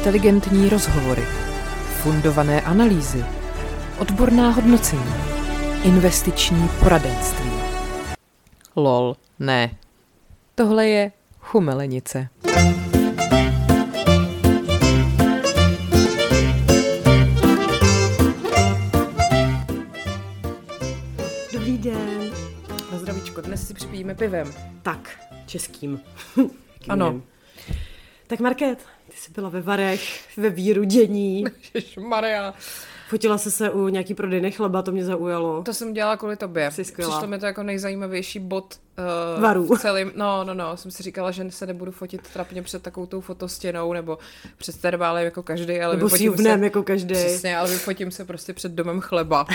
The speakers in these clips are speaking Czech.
inteligentní rozhovory, fundované analýzy, odborná hodnocení, investiční poradenství. Lol, ne. Tohle je chumelenice. Dobrý den. Na zdravíčko, dnes si připijíme pivem. Tak, českým. Ano. Tak Market, ty jsi byla ve Varech, ve výrudění, Maria. fotila se se u nějaký prodejny chleba, to mě zaujalo. To jsem dělala kvůli tobě. Jsi skvělá. Přišlo mi to jako nejzajímavější bod uh, Varů. v celým. No, no, no. Jsem si říkala, že se nebudu fotit trapně před takovou tou fotostěnou nebo před terbálem jako každý, ale Nebo vyfotím se, jako každý. Přesně, ale vyfotím se prostě před domem chleba.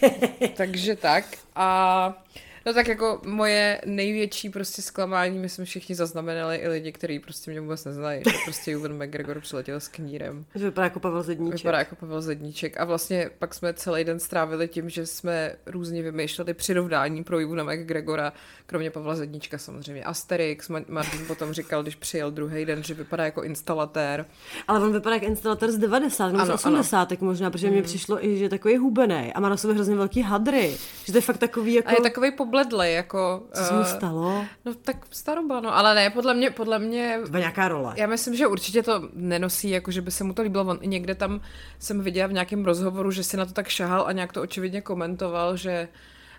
Takže tak. A no tak jako moje největší prostě zklamání, my jsme všichni zaznamenali i lidi, kteří prostě mě vůbec neznají, že prostě Ewan McGregor přiletěl s knírem. Že vypadá jako Pavel Zedníček. Vypadá jako Pavel Zedníček. A vlastně pak jsme celý den strávili tím, že jsme různě vymýšleli přirovnání pro Ivuna McGregora, kromě Pavla Zedníčka samozřejmě. Asterix, Ma- Martin potom říkal, když přijel druhý den, že vypadá jako instalatér. Ale on vypadá jako instalatér z 90 nebo z Ano, 80 možná, protože mně přišlo i, že je takový hubený a má na sobě hrozně velký hadry. Že to je fakt takový jako... A je takový pobledlej, jako... Co se mu eh, stalo? No tak staroba, no. Ale ne, podle mě, podle mě To byla nějaká role. Já myslím, že určitě to nenosí, jako že by se mu to líbilo. On někde tam jsem viděla v nějakém rozhovoru, že si na to tak šahal a nějak to očividně komentoval, že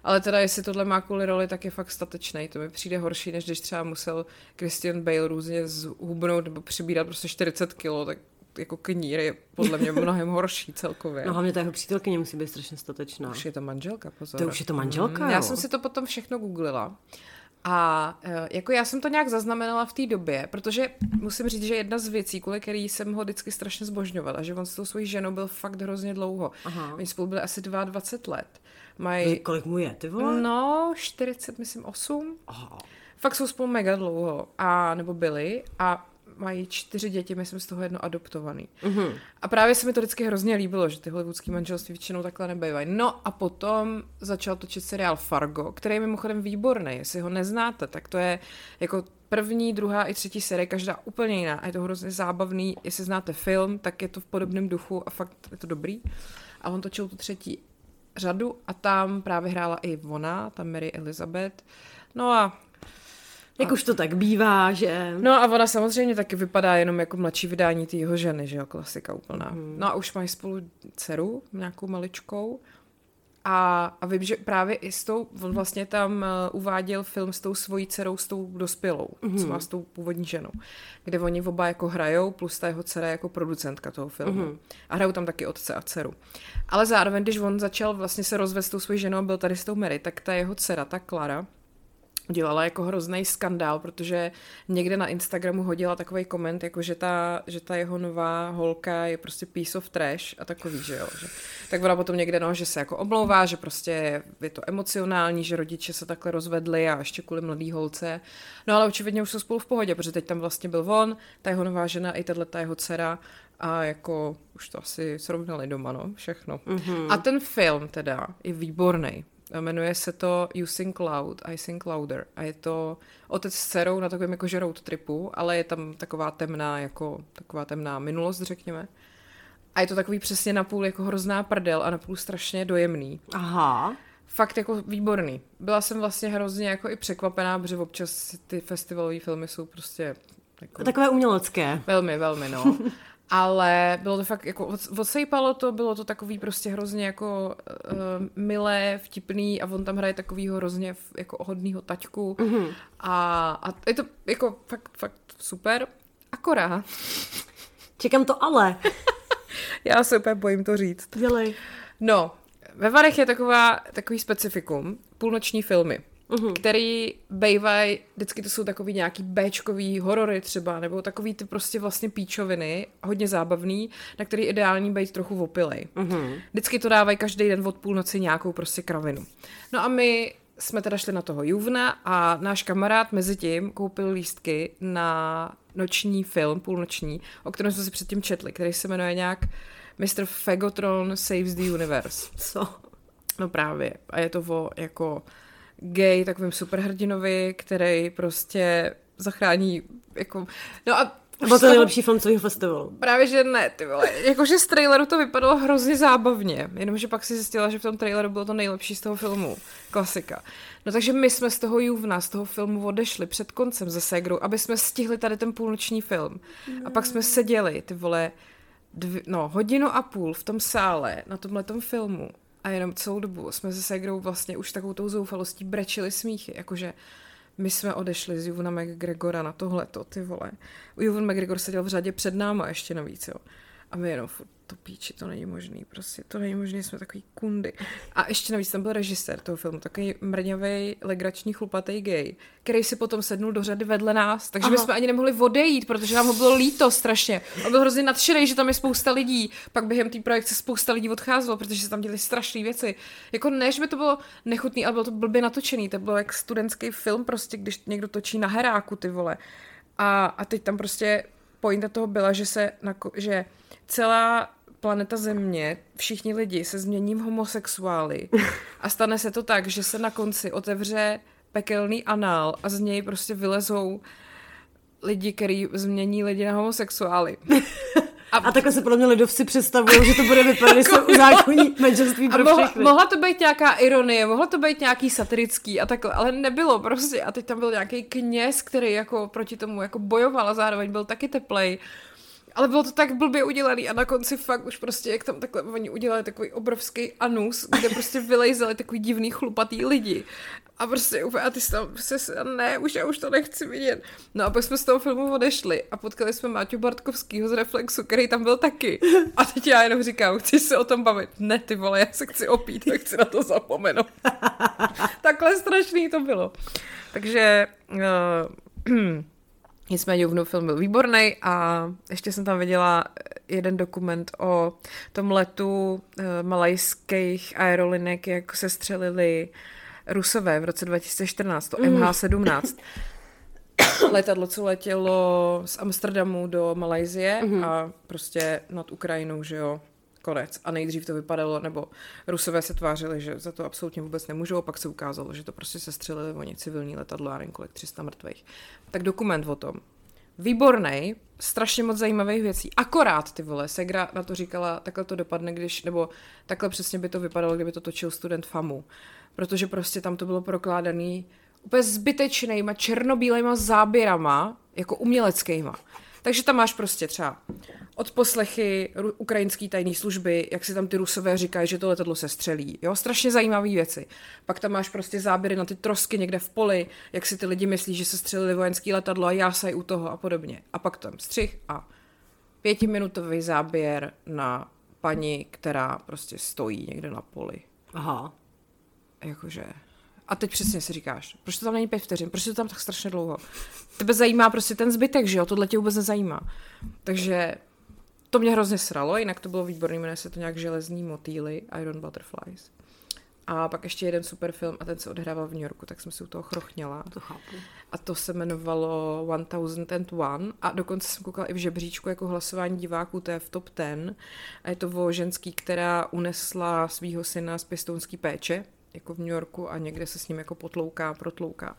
ale teda jestli tohle má kvůli roli, tak je fakt statečný. To mi přijde horší, než když třeba musel Christian Bale různě zhubnout nebo přibírat prostě 40 kilo, tak jako knír je podle mě mnohem horší celkově. No hlavně ta jeho přítelkyně musí být strašně statečná. Už je to manželka, pozor. To už je to manželka, Mm, Já jsem si to potom všechno googlila. A eh, jako já jsem to nějak zaznamenala v té době, protože musím říct, že jedna z věcí, kvůli který jsem ho vždycky strašně zbožňovala, že on s tou svojí ženou byl fakt hrozně dlouho. Aha. Oni spolu byli asi 22 let. Mají, Kolik mu je, ty vole? no, 40, myslím, 8. Aha. Fakt jsou spolu mega dlouho, a nebo byli, a mají čtyři děti, myslím, z toho jedno adoptovaný. Mhm. A právě se mi to vždycky hrozně líbilo, že ty hollywoodský manželství většinou takhle nebývají. No a potom začal točit seriál Fargo, který je mimochodem výborný. Jestli ho neznáte, tak to je jako první, druhá i třetí série, každá úplně jiná. A je to hrozně zábavný. Jestli znáte film, tak je to v podobném duchu a fakt je to dobrý. A on točil tu třetí řadu a tam právě hrála i ona, ta Mary Elizabeth. No a Jak už to tak bývá, že... No a ona samozřejmě taky vypadá jenom jako mladší vydání té jeho ženy, že jo, klasika úplná. Mm. No a už mají spolu dceru, nějakou maličkou. A, a vím, že právě i s tou, on vlastně tam uh, uváděl film s tou svojí dcerou, s tou dospělou, mm. co má s tou původní ženou, kde oni oba jako hrajou, plus ta jeho dcera jako producentka toho filmu. Mm. A hrajou tam taky otce a dceru. Ale zároveň, když on začal vlastně se rozvést s tou svojí ženou, byl tady s tou Mary, tak ta jeho dcera, ta Klara, udělala jako hrozný skandál, protože někde na Instagramu hodila takový koment, jako že ta, že ta jeho nová holka je prostě piece of trash a takový, že jo. Že, tak ona potom někde, no, že se jako omlouvá, že prostě je to emocionální, že rodiče se takhle rozvedli a ještě kvůli mladý holce. No ale očividně už jsou spolu v pohodě, protože teď tam vlastně byl on, ta jeho nová žena i tahle ta jeho dcera a jako už to asi srovnali doma, no, všechno. Mm-hmm. A ten film teda je výborný. Jmenuje se to You Sing Loud, I Sing Louder. A je to otec s dcerou na takovém jako že road tripu, ale je tam taková temná, jako taková temná minulost, řekněme. A je to takový přesně napůl jako hrozná prdel a napůl strašně dojemný. Aha. Fakt jako výborný. Byla jsem vlastně hrozně jako i překvapená, protože občas ty festivalové filmy jsou prostě jako... Takové umělecké. Velmi, velmi, no. Ale bylo to fakt, jako od- odsejpalo to, bylo to takový prostě hrozně jako uh, milé, vtipný a on tam hraje takovýho hrozně jako hodnýho taťku mm-hmm. a, a je to jako fakt, fakt super. Akorát, Čekám to ale. já se úplně bojím to říct. Dělej. No, ve Varech je taková, takový specifikum, půlnoční filmy, uh-huh. který bejvají, vždycky to jsou takový nějaký Bčkový horory třeba, nebo takový ty prostě vlastně píčoviny, hodně zábavný, na který ideální být trochu opilej. Uh-huh. Vždycky to dávají každý den od půlnoci nějakou prostě kravinu. No a my jsme teda šli na toho Juvna a náš kamarád mezi tím koupil lístky na noční film, půlnoční, o kterém jsme si předtím četli, který se jmenuje nějak Mr. Fagotron Saves the Universe. Co? No právě. A je to o jako gay, takovým superhrdinovi, který prostě zachrání jako... No a byl to nejlepší film celého festivalu. Právě, že ne, ty vole. Jakože z traileru to vypadalo hrozně zábavně, jenomže pak si zjistila, že v tom traileru bylo to nejlepší z toho filmu. Klasika. No takže my jsme z toho Juvna, z toho filmu odešli před koncem ze Segru, aby jsme stihli tady ten půlnoční film. A pak jsme seděli, ty vole, dvě, no, hodinu a půl v tom sále na tomhle filmu a jenom celou dobu jsme se Segrou vlastně už takovou tou zoufalostí brečili smíchy, jakože my jsme odešli z Juvna McGregora na tohleto, ty vole. Juvan McGregor seděl v řadě před náma ještě navíc, jo. A my jenom furt, to píči, to není možný, prostě, to není možný, jsme takový kundy. A ještě navíc tam byl režisér toho filmu, takový mrňavý, legrační, chlupatý gay, který si potom sednul do řady vedle nás, takže Aha. my jsme ani nemohli odejít, protože nám ho bylo líto strašně. On byl hrozně nadšený, že tam je spousta lidí. Pak během té projekce spousta lidí odcházelo, protože se tam děli strašné věci. Jako ne, že by to bylo nechutný, ale bylo to blbě natočený. To bylo jak studentský film, prostě, když někdo točí na heráku, ty vole. A, a teď tam prostě pointa toho byla, že se, že celá planeta Země, všichni lidi se změní v homosexuály a stane se to tak, že se na konci otevře pekelný anál a z něj prostě vylezou lidi, který změní lidi na homosexuály. A, a takhle se podle mě lidovci představují, že to bude vypadat, když se uzákoní manželství pro mohla, všechny. Mohla to být nějaká ironie, mohla to být nějaký satirický a takhle, ale nebylo prostě. A teď tam byl nějaký kněz, který jako proti tomu jako bojoval a zároveň byl taky teplej. Ale bylo to tak blbě udělaný a na konci fakt už prostě, jak tam takhle oni udělali takový obrovský anus, kde prostě vylejzali takový divný chlupatý lidi. A prostě úplně, a ty jsi tam prostě, ne, už já už to nechci vidět. No a pak jsme z toho filmu odešli a potkali jsme Máťu Bartkovskýho z Reflexu, který tam byl taky. A teď já jenom říkám, chci se o tom bavit. Ne, ty vole, já se chci opít, a chci na to zapomenout. Takhle strašný to bylo. Takže uh, Nicméně Juvnu film byl výborný a ještě jsem tam viděla jeden dokument o tom letu uh, malajských aerolinek, jak se střelili Rusové v roce 2014, to mm. MH17. Letadlo, co letělo z Amsterdamu do Malajzie mm. a prostě nad Ukrajinou, že jo, konec. A nejdřív to vypadalo, nebo Rusové se tvářili, že za to absolutně vůbec nemůžou, a pak se ukázalo, že to prostě se střelili oni civilní letadlo a kolik 300 mrtvých. Tak dokument o tom. Výborný, strašně moc zajímavých věcí. Akorát, ty vole, Segra na to říkala, takhle to dopadne, když, nebo takhle přesně by to vypadalo, kdyby to točil student FAMu. Protože prostě tam to bylo prokládaný úplně zbytečnýma černobílejma záběrama, jako uměleckýma. Takže tam máš prostě třeba od poslechy ukrajinské tajné služby, jak si tam ty rusové říkají, že to letadlo se střelí. Jo, strašně zajímavé věci. Pak tam máš prostě záběry na ty trosky někde v poli, jak si ty lidi myslí, že se střelili vojenský letadlo a jásají u toho a podobně. A pak tam střih a pětiminutový záběr na paní, která prostě stojí někde na poli. Aha. Jakože a teď přesně si říkáš, proč to tam není pět vteřin, proč to tam tak strašně dlouho? Tebe zajímá prostě ten zbytek, že jo, tohle tě vůbec nezajímá. Takže to mě hrozně sralo, jinak to bylo výborný, jmenuje se to nějak Železný motýly, Iron Butterflies. A pak ještě jeden super film a ten se odehrával v New Yorku, tak jsem si u toho chrochněla. To chápu. A to se jmenovalo 1001 a dokonce jsem koukala i v žebříčku jako hlasování diváků, to je v top 10 a je to o ženský, která unesla svého syna z pěstounský péče jako v New Yorku a někde se s ním jako potlouká, protlouká.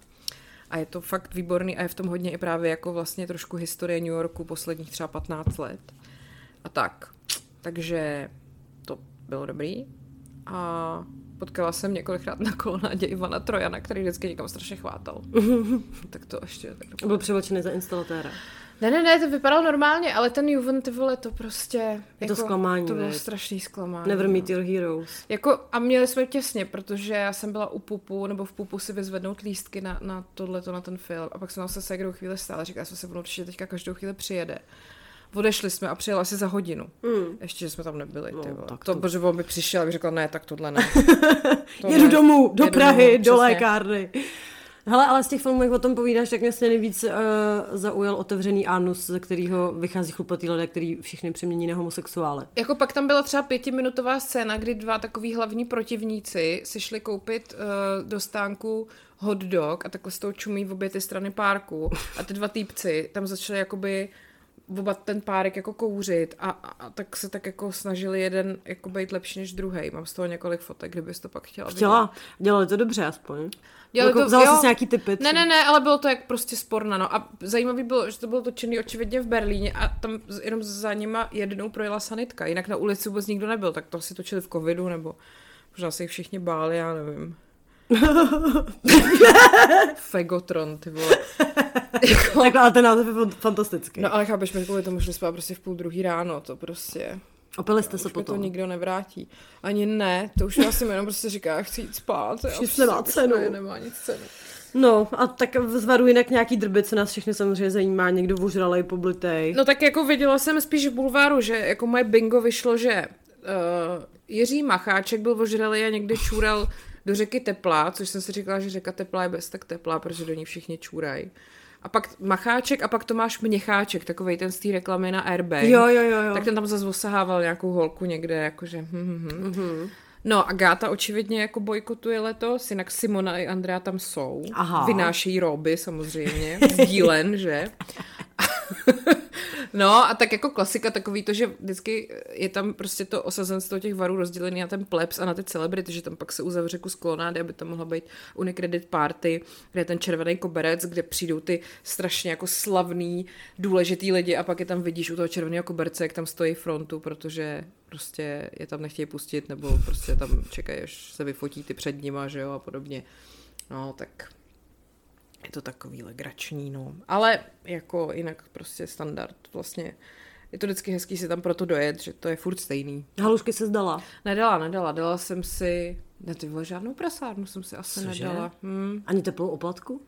A je to fakt výborný a je v tom hodně i právě jako vlastně trošku historie New Yorku posledních třeba 15 let. A tak. Takže to bylo dobrý. A potkala jsem několikrát na kolonádě Ivana Trojana, který vždycky někam strašně chvátal. tak to ještě... Tak byl převlečený za instalatéra. Ne, ne, ne, to vypadalo normálně, ale ten Juven, ty vole, to prostě... Je jako, to zklamání, To bylo strašný zklamání. Never meet no. your heroes. Jako, a měli jsme těsně, protože já jsem byla u Pupu, nebo v Pupu si vyzvednout lístky na, na tohleto, na ten film. A pak jsem se segrou chvíli stála, říkala jsem se, on určitě teďka každou chvíli přijede. Odešli jsme a přijela asi za hodinu. Mm. Ještě, že jsme tam nebyli. No, ty vole. Tak to, to, protože on by přišel a by řekl, ne, tak tohle ne. To Jedu ne. domů, do Jedu Prahy, domů, do přesně. lékárny. Hele, ale z těch filmů, jak o tom povídáš, tak mě se nejvíc uh, zaujal otevřený anus, ze kterého vychází chlupatý lidé, který všichni přemění na homosexuále. Jako pak tam byla třeba pětiminutová scéna, kdy dva takový hlavní protivníci si šli koupit uh, do stánku hot dog a takhle s tou čumí v obě ty strany párku a ty dva týpci tam začali jakoby oba ten párek jako kouřit a, a, a tak se tak jako snažili jeden jako být lepší než druhý. Mám z toho několik fotek, kdybys to pak chtěla Chtěla. Vidět. Dělali to dobře aspoň. Dělali jako, to, vzala jsi nějaký typy? Ne, ne, ne, ale bylo to jak prostě sporna, no. A zajímavý bylo, že to bylo točený očividně v Berlíně a tam jenom za nima jednou projela sanitka, jinak na ulici vůbec nikdo nebyl, tak to asi točili v covidu, nebo možná se jich všichni báli, já nevím. Fegotron, ty vole. jako... tak ale ten název je fantastický. No ale chápeš, my kvůli tomu šli spát prostě v půl druhý ráno, to prostě... Opili jste se potom? to nikdo nevrátí. Ani ne, to už já si jenom prostě říká, chci jít spát. Už prostě nemá cenu. Ne, nemá nic cenu. No a tak zvaru jinak nějaký drby, co nás všechny samozřejmě zajímá, někdo vožralej, poblitej. No tak jako viděla jsem spíš v bulváru, že jako moje bingo vyšlo, že uh, Jiří Macháček byl vožralý a někdy čůral do řeky Tepla, což jsem si říkala, že řeka Tepla je bez tak teplá, protože do ní všichni čůrají. A pak Macháček a pak Tomáš Měcháček, takový ten z té reklamy na Airbag. Jo, jo, jo, jo. Tak ten tam zase osahával nějakou holku někde, jakože... Hm, hm, hm. Mm-hmm. No a Gáta očividně jako bojkotuje letos, jinak Simona i Andrea tam jsou. Aha. Vynášejí roby samozřejmě, sdílen, že? No a tak jako klasika takový to, že vždycky je tam prostě to osazenstvo těch varů rozdělený na ten plebs a na ty celebrity, že tam pak se uzavře kus klonády, aby tam mohla být Unicredit Party, kde je ten červený koberec, kde přijdou ty strašně jako slavný, důležitý lidi a pak je tam vidíš u toho červeného koberce, jak tam stojí frontu, protože prostě je tam nechtějí pustit, nebo prostě tam čekají, až se vyfotí ty před nima, že jo, a podobně. No, tak je to takový legrační, no. Ale jako jinak prostě standard vlastně. Je to vždycky hezký si tam proto dojet, že to je furt stejný. Halušky se zdala? Nedala, nedala. Dala jsem si, ne ty vole, žádnou prasárnu jsem si asi Cože? nedala. Hmm. Ani teplou oplatku?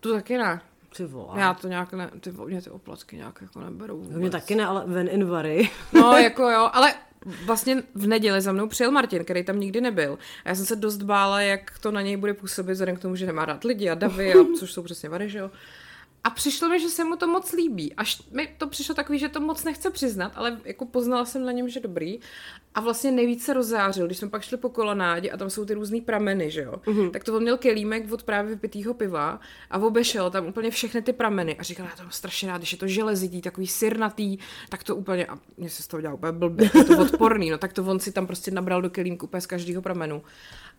Tu taky ne. Ty vole. Já to nějak ne, ty, mě ty oplatky nějak jako neberou vůbec. Mě taky ne, ale ven in vary. No, jako jo, ale vlastně v neděli za mnou přijel Martin, který tam nikdy nebyl. A já jsem se dost bála, jak to na něj bude působit, vzhledem k tomu, že nemá rád lidi a davy, a což jsou přesně vary, že jo. A přišlo mi, že se mu to moc líbí. Až mi to přišlo takový, že to moc nechce přiznat, ale jako poznala jsem na něm, že dobrý. A vlastně nejvíc se rozářil, když jsme pak šli po kolonádě a tam jsou ty různý prameny, že jo. Mm-hmm. Tak to on měl kelímek od právě vypitýho piva a obešel tam úplně všechny ty prameny. A říkal, já to mám strašně rád, když je to železitý, takový sirnatý, tak to úplně, a mě se z toho dělá úplně blbě, to odporný, no tak to on si tam prostě nabral do kelímku úplně z každého pramenu.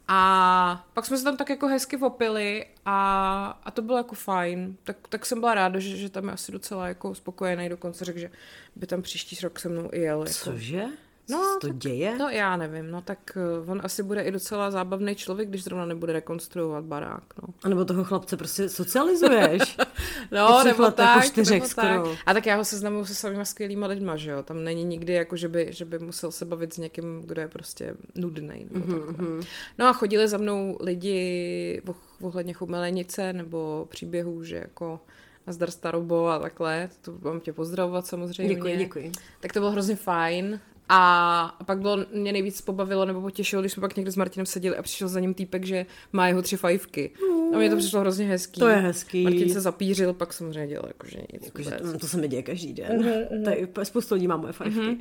A pak jsme se tam tak jako hezky opili a, a to bylo jako fajn. Tak, tak jsem byla ráda, že, že tam je asi docela jako spokojený, dokonce řekl, že by tam příští rok se mnou i jel. Jako. Cože? No, Co to děje? No já nevím, no tak uh, on asi bude i docela zábavný člověk, když zrovna nebude rekonstruovat barák, no. A nebo toho chlapce prostě socializuješ. no, nebo let, tak, jako čtyřek nebo skoro. tak. A tak já ho seznamuju se samýma skvělýma lidma, že jo. Tam není nikdy jako, že by, že by musel se bavit s někým, kdo je prostě nudný. mm-hmm. No a chodili za mnou lidi ohledně chumelenice nebo příběhů, že jako Nazdar starobo a takhle, to mám tě pozdravovat samozřejmě. Děkuji, děkuji. Tak to bylo hrozně fajn a pak bylo, mě nejvíc pobavilo nebo potěšilo, když jsme pak někde s Martinem seděli a přišel za ním týpek, že má jeho tři fajfky. Mm. A mně to přišlo hrozně hezký. To je hezký. Martin se zapířil, pak samozřejmě dělal jakože nic. Jako, že to, to, se mi děje každý den. Mm-hmm. Tady spoustu lidí má moje fajfky. Mm-hmm.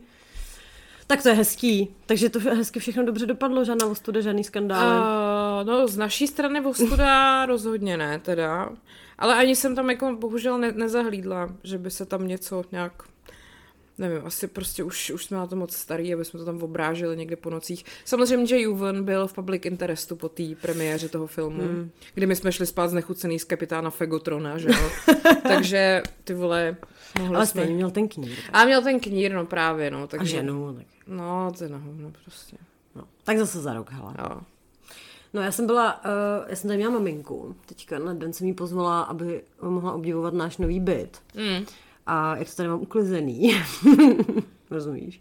Tak to je hezký. Takže to hezky všechno dobře dopadlo, žádná ostuda, žádný skandál. Uh, no z naší strany ostuda rozhodně ne teda. Ale ani jsem tam jako bohužel ne, nezahlídla, že by se tam něco nějak nevím, asi prostě už, už jsme na to moc starý, aby jsme to tam obráželi někde po nocích. Samozřejmě, že Juven byl v public interestu po té premiéře toho filmu, hmm. kdy my jsme šli spát znechucený z kapitána Fegotrona, že jo. Takže ty vole, mohli Ale jsme... stejně měl ten knír. A měl ten knír, no právě, no. Takže... A ženu. Tak... No, to je no, no prostě. No. Tak zase za rok, hele. Jo. No já jsem byla, uh, já jsem tady měla maminku, teďka na den jsem jí pozvala, aby mohla obdivovat náš nový byt. Mm a jak to tady mám uklizený. Rozumíš?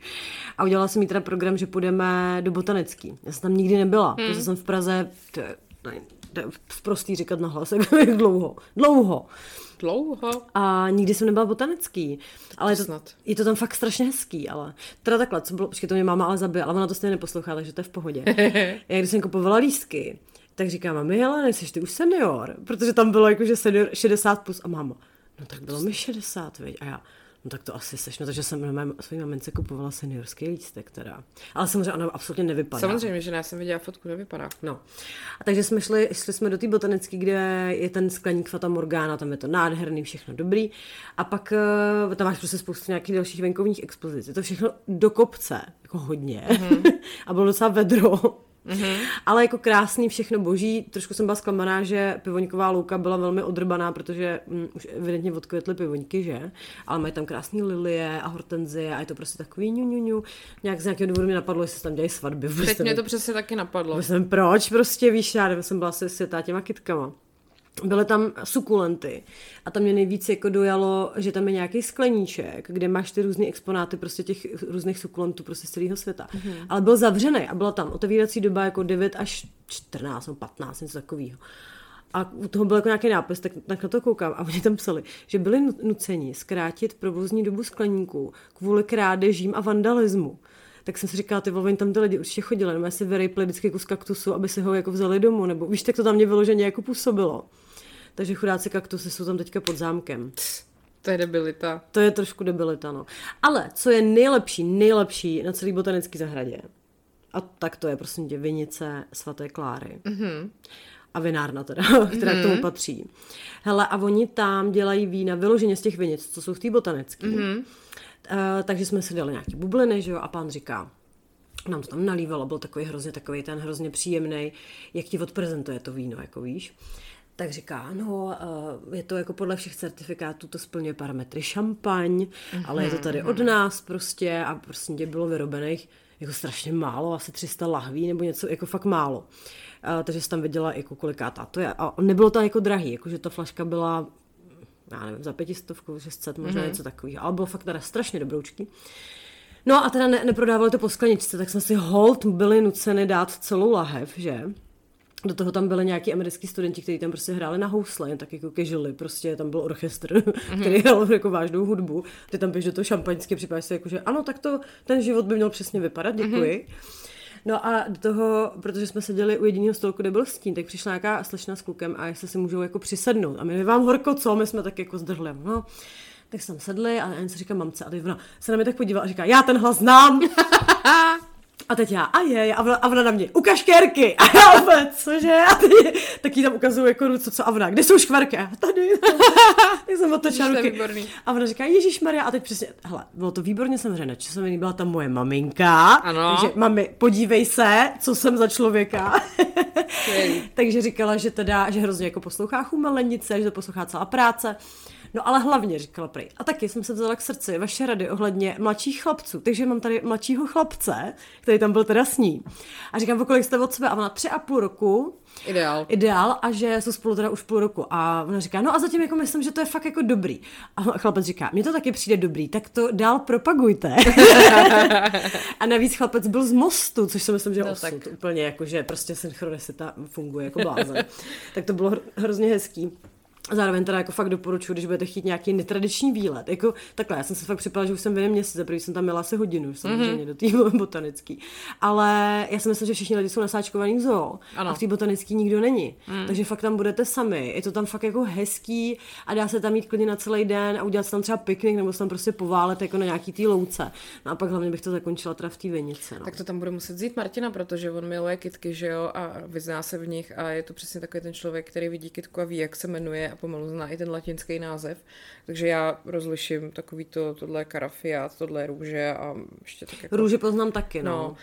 A udělala jsem jí teda program, že půjdeme do botanický. Já jsem tam nikdy nebyla, hmm. protože jsem v Praze, to je, to je prostý říkat na hlas, jak dlouho. Dlouho. Dlouho. A nikdy jsem nebyla botanický. Ale je to, je to tam fakt strašně hezký, ale. Teda takhle, co bylo, počkej, to mě máma ale zabije, ale ona to stejně neposlouchá, takže to je v pohodě. Já když jsem kupovala lístky, tak říkám, mami, hele, nejsi ty už senior, protože tam bylo jakože senior 60 plus a máma, no tak bylo mi 60, veď? A já, No tak to asi seš, no takže jsem na své mamince kupovala seniorský lístek teda. Ale samozřejmě ona absolutně nevypadá. Samozřejmě, že ne, já jsem viděla fotku, nevypadá. No. A takže jsme šli, šli jsme do té botanické, kde je ten skleník Fata Morgana, tam je to nádherný, všechno dobrý. A pak uh, tam máš prostě spoustu nějakých dalších venkovních expozic. Je to všechno do kopce, jako hodně. Mm-hmm. a bylo docela vedro. Mm-hmm. Ale jako krásný, všechno boží. Trošku jsem byla zklamaná, že pivoňková louka byla velmi odrbaná, protože mm, už evidentně odkvětly pivoňky, že? Ale mají tam krásné lilie a hortenzie a je to prostě takový ňu, ňu, ňu. Nějak z nějakého důvodu mi napadlo, jestli se tam dělají svatby. Teď mě to přesně taky napadlo. Jsem proč prostě, víš, já jsem byla se světá těma kytkama byly tam sukulenty a tam mě nejvíc jako dojalo, že tam je nějaký skleníček, kde máš ty různé exponáty prostě těch různých sukulentů prostě z celého světa. Mm-hmm. Ale byl zavřený a byla tam otevírací doba jako 9 až 14 nebo 15, něco takového. A u toho byl jako nějaký nápis, tak, tak na to koukám a oni tam psali, že byli nuceni zkrátit provozní dobu skleníků kvůli krádežím a vandalismu tak jsem si říkala, ty vole, tam ty lidi určitě chodili, nebo si vyrejpli vždycky kus kaktusu, aby si ho jako vzali domů, nebo víš, tak to tam mě vyloženě jako působilo. Takže chudáci kaktusy jsou tam teďka pod zámkem. To je debilita. To je trošku debilita, no. Ale co je nejlepší, nejlepší na celý botanický zahradě, a tak to je prosím tě vinice svaté Kláry. Mm-hmm. A vinárna teda, která mm-hmm. k tomu mhm. patří. Hele, a oni tam dělají vína vyloženě z těch vinic, co jsou v té botanické. Mm-hmm. Uh, takže jsme si dali nějaký bubliny, že jo, a pán říká, nám to tam nalívalo, byl takový hrozně takový ten hrozně příjemný, jak ti odprezentuje to víno, jako víš tak říká, no, je to jako podle všech certifikátů, to splňuje parametry šampaň, mm-hmm. ale je to tady od nás prostě a prostě bylo vyrobených jako strašně málo, asi 300 lahví nebo něco, jako fakt málo. A, takže jsem tam viděla jako kolikátá to je. A nebylo to jako drahý, jakože ta flaška byla já nevím, za pětistovku, 600, možná mm-hmm. něco takového, ale bylo fakt teda strašně dobroučky. No a teda ne, neprodávali to po skleničce, tak jsme si hold byli nuceni dát celou lahev, že? Do toho tam byly nějaký americký studenti, kteří tam prostě hráli na housle, tak jako kežili, prostě tam byl orchestr, mm-hmm. který hrál jako vážnou hudbu. Ty tam běž do toho šampaňské, připadáš si jako, že ano, tak to ten život by měl přesně vypadat, děkuji. Mm-hmm. No a do toho, protože jsme seděli u jediného stolku, kde byl stín, tak přišla nějaká slečna s klukem a jestli si můžou jako přisednout. A my vám horko, co? My jsme tak jako zdrhli. No, tak jsme tam sedli a já se říká mamce a teď ona se na mě tak podívala a říká, já ten hlas znám. A teď já, a je, a ona, a ona na mě, ukaž kérky. A já vůbec, cože? A teď, tak jí tam ukazuju jako ruce, co a ona, kde jsou škvarky? A tady. tak jsem otočila ruky. A ona říká, Ježíš Maria, a teď přesně, hele, bylo to výborně samozřejmě načasovaný, byla tam moje maminka. Ano. Takže mami, podívej se, co jsem za člověka. takže říkala, že teda, že hrozně jako poslouchá chumelenice, že to poslouchá celá práce. No ale hlavně říkala prej. A taky jsem se vzala k srdci vaše rady ohledně mladších chlapců. Takže mám tady mladšího chlapce, který tam byl teda s ní. A říkám, kolik jste od sebe? A ona tři a půl roku. Ideál. Ideál a že jsou spolu teda už půl roku. A ona říká, no a zatím jako myslím, že to je fakt jako dobrý. A chlapec říká, mně to taky přijde dobrý, tak to dál propagujte. a navíc chlapec byl z mostu, což si myslím, že no, osud. Tak. Úplně jako, že prostě synchronicita funguje jako blázen. tak to bylo hrozně hezký. Zároveň teda jako fakt doporučuji, když budete chtít nějaký netradiční výlet. Jako takhle, já jsem se fakt připadala, že už jsem v jiném měsíce, protože jsem tam měla asi hodinu, samozřejmě, mm-hmm. do té botanický. Ale já si myslím, že všichni lidi jsou nasáčkovaný v zoo ano. a v té botanický nikdo není. Mm. Takže fakt tam budete sami. Je to tam fakt jako hezký a dá se tam mít klidně na celý den a udělat tam třeba piknik nebo se tam prostě poválet jako na nějaký té louce. No a pak hlavně bych to zakončila teda v té vinici. No. Tak to tam bude muset vzít Martina, protože on miluje kitky, že jo, a vyzná se v nich a je to přesně takový ten člověk, který vidí kitku a ví, jak se jmenuje a pomalu zná i ten latinský název. Takže já rozliším takový to, tohle je karafiát, tohle je růže a ještě tak jako... Růže poznám taky, no. no.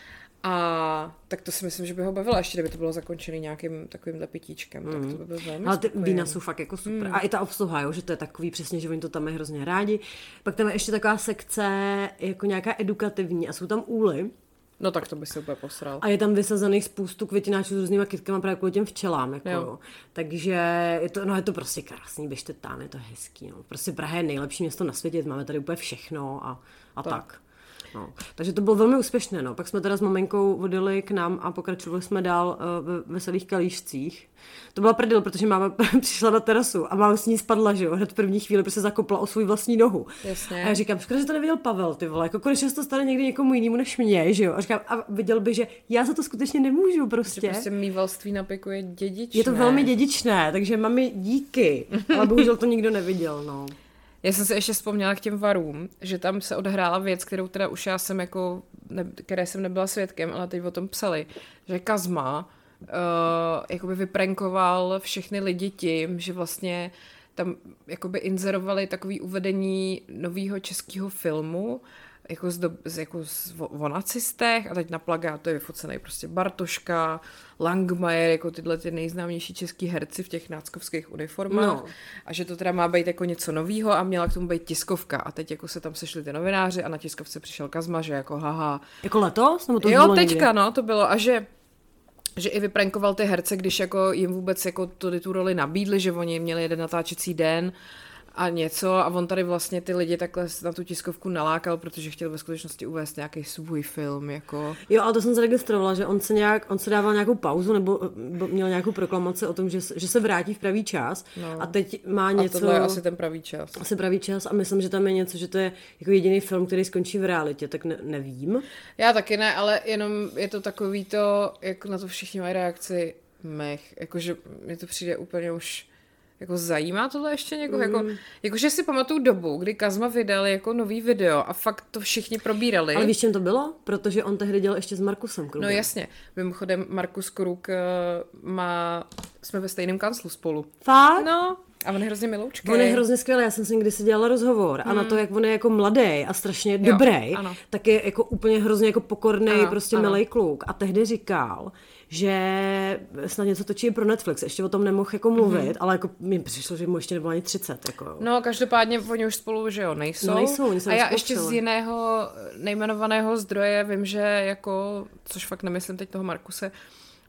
A tak to si myslím, že by ho bavilo, ještě kdyby to bylo zakončené nějakým takovým pitíčkem, mm. tak to by bylo velmi Ale ty vína jsou fakt jako super. Mm. A i ta obsluha, jo, že to je takový přesně, že oni to tam mají hrozně rádi. Pak tam je ještě taková sekce jako nějaká edukativní a jsou tam úly, No tak to by se úplně posral. A je tam vysazených spoustu květináčů s různýma kytkama právě kvůli těm včelám. Jako, jo. Takže je to, no je to prostě krásný, běžte tam, je to hezký. No. Prostě Praha je nejlepší město na světě, máme tady úplně všechno a, a tak. tak. No. Takže to bylo velmi úspěšné. No. Pak jsme teda s maminkou vodili k nám a pokračovali jsme dál uh, ve veselých kalíšcích. To byla prdel, protože máma přišla na terasu a máma s ní spadla, že jo, hned v první chvíli prostě zakopla o svou vlastní nohu. Jasně. A já říkám, škoda, že to neviděl Pavel, ty vole, jako konečně se to stane někdy někomu jinému než mě, že jo. A říkám, a viděl by, že já za to skutečně nemůžu prostě. Že prostě mývalství na je dědičné. Je to velmi dědičné, takže mami díky, ale bohužel to nikdo neviděl, no. Já jsem si ještě vzpomněla k těm varům, že tam se odehrála věc, kterou teda už já jsem jako, ne, které jsem nebyla svědkem, ale teď o tom psali, že Kazma uh, jakoby vyprankoval všechny lidi tím, že vlastně tam jakoby inzerovali takový uvedení nového českého filmu, jako, z, do, z, jako z, o, o nacistech a teď na plagátu je vyfocený prostě Bartoška, Langmajer, jako tyhle ty nejznámější český herci v těch náckovských uniformách no. a že to teda má být jako něco novýho a měla k tomu být tiskovka a teď jako se tam sešli ty novináři a na tiskovce přišel Kazma, že jako haha. Jako letos? Nebo to jo, teďka někde? no, to bylo a že že i vyprankoval ty herce, když jako jim vůbec jako tu, tu roli nabídli, že oni měli jeden natáčecí den a něco a on tady vlastně ty lidi takhle na tu tiskovku nalákal, protože chtěl ve skutečnosti uvést nějaký svůj film, jako. Jo, ale to jsem zaregistrovala, že on se nějak, on se dával nějakou pauzu nebo měl nějakou proklamaci o tom, že, že se vrátí v pravý čas no. a teď má něco. A tohle je asi ten pravý čas. Asi pravý čas a myslím, že tam je něco, že to je jako jediný film, který skončí v realitě, tak ne, nevím. Já taky ne, ale jenom je to takový to, jak na to všichni mají reakci, mech, jakože mi to přijde úplně už jako zajímá tohle ještě někoho? Jako, mm. Jako, jakože si pamatuju dobu, kdy Kazma vydal jako nový video a fakt to všichni probírali. Ale víš, čem to bylo? Protože on tehdy dělal ještě s Markusem Krukem. No jasně. Mimochodem Markus Kruk uh, má... Jsme ve stejném kanclu spolu. Fakt? No, a on je hrozně miloučký. On je hrozně skvělý, já jsem si kdysi dělala rozhovor hmm. a na to, hmm. jak on je jako mladý a strašně jo, dobrý, ano. tak je jako úplně hrozně jako pokorný, prostě milý kluk. A tehdy říkal, že snad něco točí pro Netflix. Ještě o tom nemohl jako mluvit, mm-hmm. ale jako mi přišlo, že mu ještě nebylo ani 30. Jako. No, každopádně oni už spolu, že jo, nejsou. No, nejsou oni A já ještě z jiného nejmenovaného zdroje vím, že jako, což fakt nemyslím teď toho Markuse,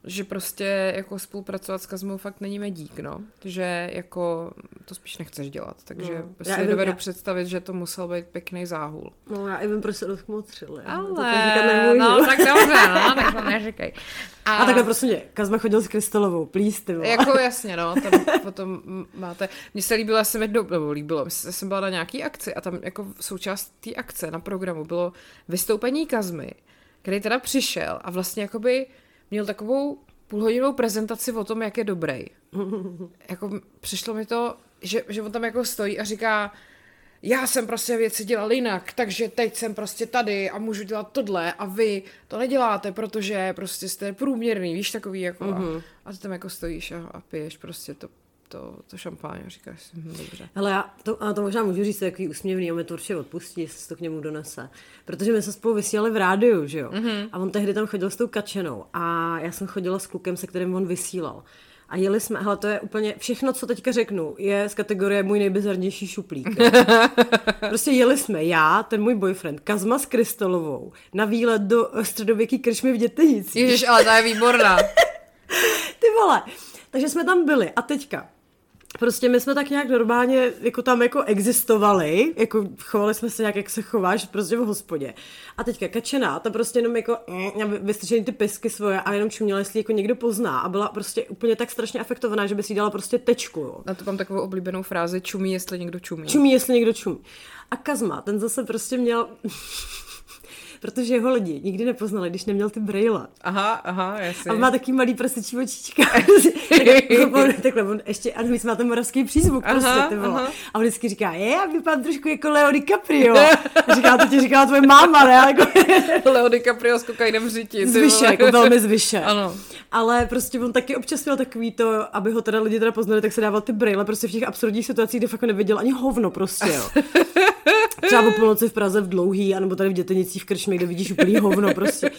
že prostě jako spolupracovat s Kazmou fakt není medík, no. Že jako to spíš nechceš dělat, takže no. prostě já dovedu já... představit, že to musel být pěkný záhul. No já i vím, proč se dotkmotřili. Ale, no tak dobře, no, tak to neříkej. A, a takhle prostě Kazma chodil s Krystalovou, please, ty Jako jasně, no, tam potom máte, mně se líbilo, já jsem jednou, nebo líbilo, jsem byla na nějaký akci a tam jako součást té akce na programu bylo vystoupení Kazmy, který teda přišel a vlastně jakoby měl takovou půlhodinovou prezentaci o tom, jak je dobrý. jako přišlo mi to, že, že on tam jako stojí a říká, já jsem prostě věci dělal jinak, takže teď jsem prostě tady a můžu dělat tohle a vy to neděláte, protože prostě jste průměrný, víš, takový jako mm-hmm. a, a ty tam jako stojíš a, a piješ prostě to to, to šampáň říkáš si, hm, dobře. Hele, já to, a to možná můžu říct, takový úsměvný, on mi to určitě odpustí, jestli se to k němu donese. Protože my jsme spolu vysílali v rádiu, že jo? Mm-hmm. A on tehdy tam chodil s tou kačenou a já jsem chodila s klukem, se kterým on vysílal. A jeli jsme, hele, to je úplně, všechno, co teďka řeknu, je z kategorie můj nejbizarnější šuplík. prostě jeli jsme, já, ten můj boyfriend, Kazma s Krystalovou, na výlet do středověký kršmy v Dětenicích. Ježiš, ale ta je výborná. Ty vole. Takže jsme tam byli a teďka prostě my jsme tak nějak normálně jako tam jako existovali, jako chovali jsme se nějak, jak se chováš prostě v hospodě. A teďka kačená, ta prostě jenom jako mm, ty pisky svoje a jenom čuměla, jestli jako někdo pozná a byla prostě úplně tak strašně afektovaná, že by si dala prostě tečku. Jo. Na to mám takovou oblíbenou frázi, čumí, jestli někdo čumí. Čumí, jestli někdo čumí. A Kazma, ten zase prostě měl protože jeho lidi nikdy nepoznali, když neměl ty brejle. Aha, aha, jasně. A má taky malý prasečí očička. takhle, takhle, on ještě, a my má ten moravský přízvuk aha, prostě, ty vole. A on vždycky říká, je, já vypadám trošku jako Leo DiCaprio. A říká, to ti říká tvoje máma, ne? Jako... Leo DiCaprio s kokainem v řiti. Zvyše, jako velmi zvyše. Ano. Ale prostě on taky občas měl takový to, aby ho teda lidi teda poznali, tak se dával ty brejle prostě v těch absurdních situacích, kde fakt neviděl ani hovno prostě, jo. Třeba po půlnoci v Praze v dlouhý, anebo tady v Dětenicích v Kršmě, kde vidíš úplný hovno prostě.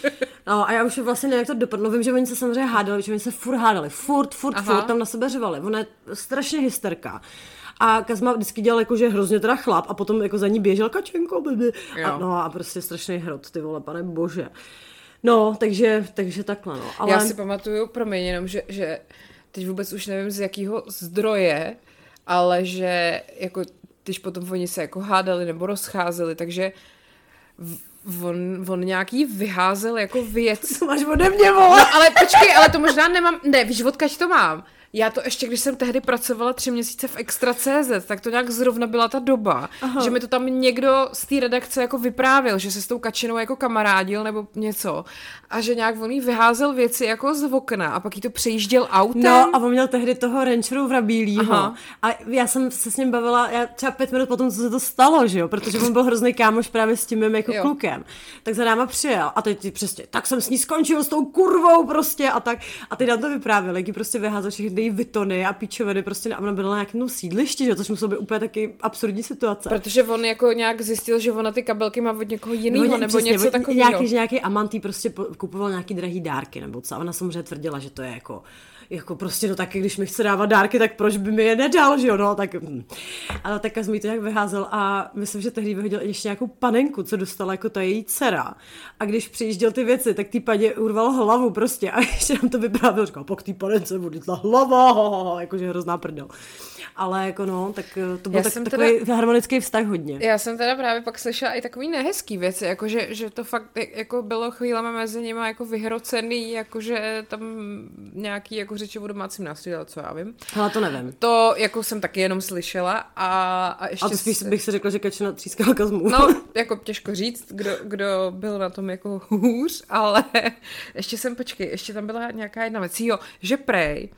No, a já už vlastně nevím, jak to dopadlo. Vím, že oni se samozřejmě hádali, že oni se furt hádali. Furt, furt, Aha. furt tam na sebe řvali. Ona je strašně hysterka. A Kazma vždycky dělal jako, že hrozně teda chlap a potom jako za ní běžel kačenko, baby. A, no a prostě strašný hrot, ty vole, pane bože. No, takže, takže takhle, no. Ale... Já si pamatuju, promiň, jenom, že, že teď vůbec už nevím z jakého zdroje, ale že jako když potom oni se jako hádali nebo rozcházeli, takže on, on nějaký vyházel jako věc. To máš ode mě, vole. No, ale počkej, ale to možná nemám, ne, víš, odkaď to mám. Já to ještě, když jsem tehdy pracovala tři měsíce v Extra.cz, tak to nějak zrovna byla ta doba, Aha. že mi to tam někdo z té redakce jako vyprávěl, že se s tou kačinou jako kamarádil nebo něco a že nějak on jí vyházel věci jako z okna a pak jí to přejížděl autem. No a on měl tehdy toho rancheru vrabílýho a já jsem se s ním bavila, já třeba pět minut potom, co se to stalo, že jo, protože on byl hrozný kámoš právě s tím mým jako jo. klukem. Tak za náma přijel a teď přesně, tak jsem s ní skončil s tou kurvou prostě a tak. A teď nám to vyprávěl, jak prostě vyházel všechny vitony a píčoviny prostě a ona byla na nějakém sídlišti, že? což muselo být úplně taky absurdní situace. Protože on jako nějak zjistil, že ona ty kabelky má od někoho jiného no, nebo přesně, něco takového. Nějaký, že nějaký amantý prostě kupoval nějaký drahý dárky nebo co. A ona samozřejmě tvrdila, že to je jako jako prostě no taky, když mi chce dávat dárky, tak proč by mi je nedal, že jo, no, tak, hm. ale tak mi to nějak vyházel a myslím, že tehdy vyhodil ještě nějakou panenku, co dostala jako ta její dcera. A když přijížděl ty věci, tak ty padě urval hlavu prostě. A ještě nám to vyprávěl, říkal, pak té panence bude ta hlava, jakože hrozná prdel. Ale jako no, tak eh, to byl tak, takový teda, harmonický vztah hodně. Já jsem teda právě pak slyšela i takový nehezký věci, jako že, že to fakt jako bylo chvílemi mezi nimi jako vyhrocený, jakože tam nějaký jako řeči o domácím násilí, co já vím. Ale to nevím. To jako jsem taky jenom slyšela a, a ještě... A to spíš bych si řekla, že Kačina třískala kazmu. No, jako těžko říct, kdo, kdo byl na tom jako hůř, ale ještě jsem, počkej, ještě tam byla nějaká jedna věc, jo, že prej,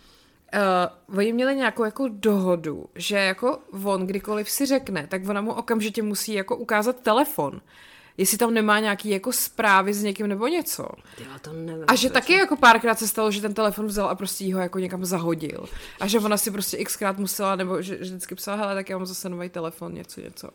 Uh, oni měli nějakou jako dohodu, že jako on kdykoliv si řekne, tak ona mu okamžitě musí jako ukázat telefon. Jestli tam nemá nějaký jako zprávy s někým nebo něco. Já to nevím. A že taky jako párkrát se stalo, že ten telefon vzal a prostě ho jako někam zahodil. A že ona si prostě xkrát musela, nebo že, že vždycky psala, hele, tak já mám zase nový telefon, něco, něco.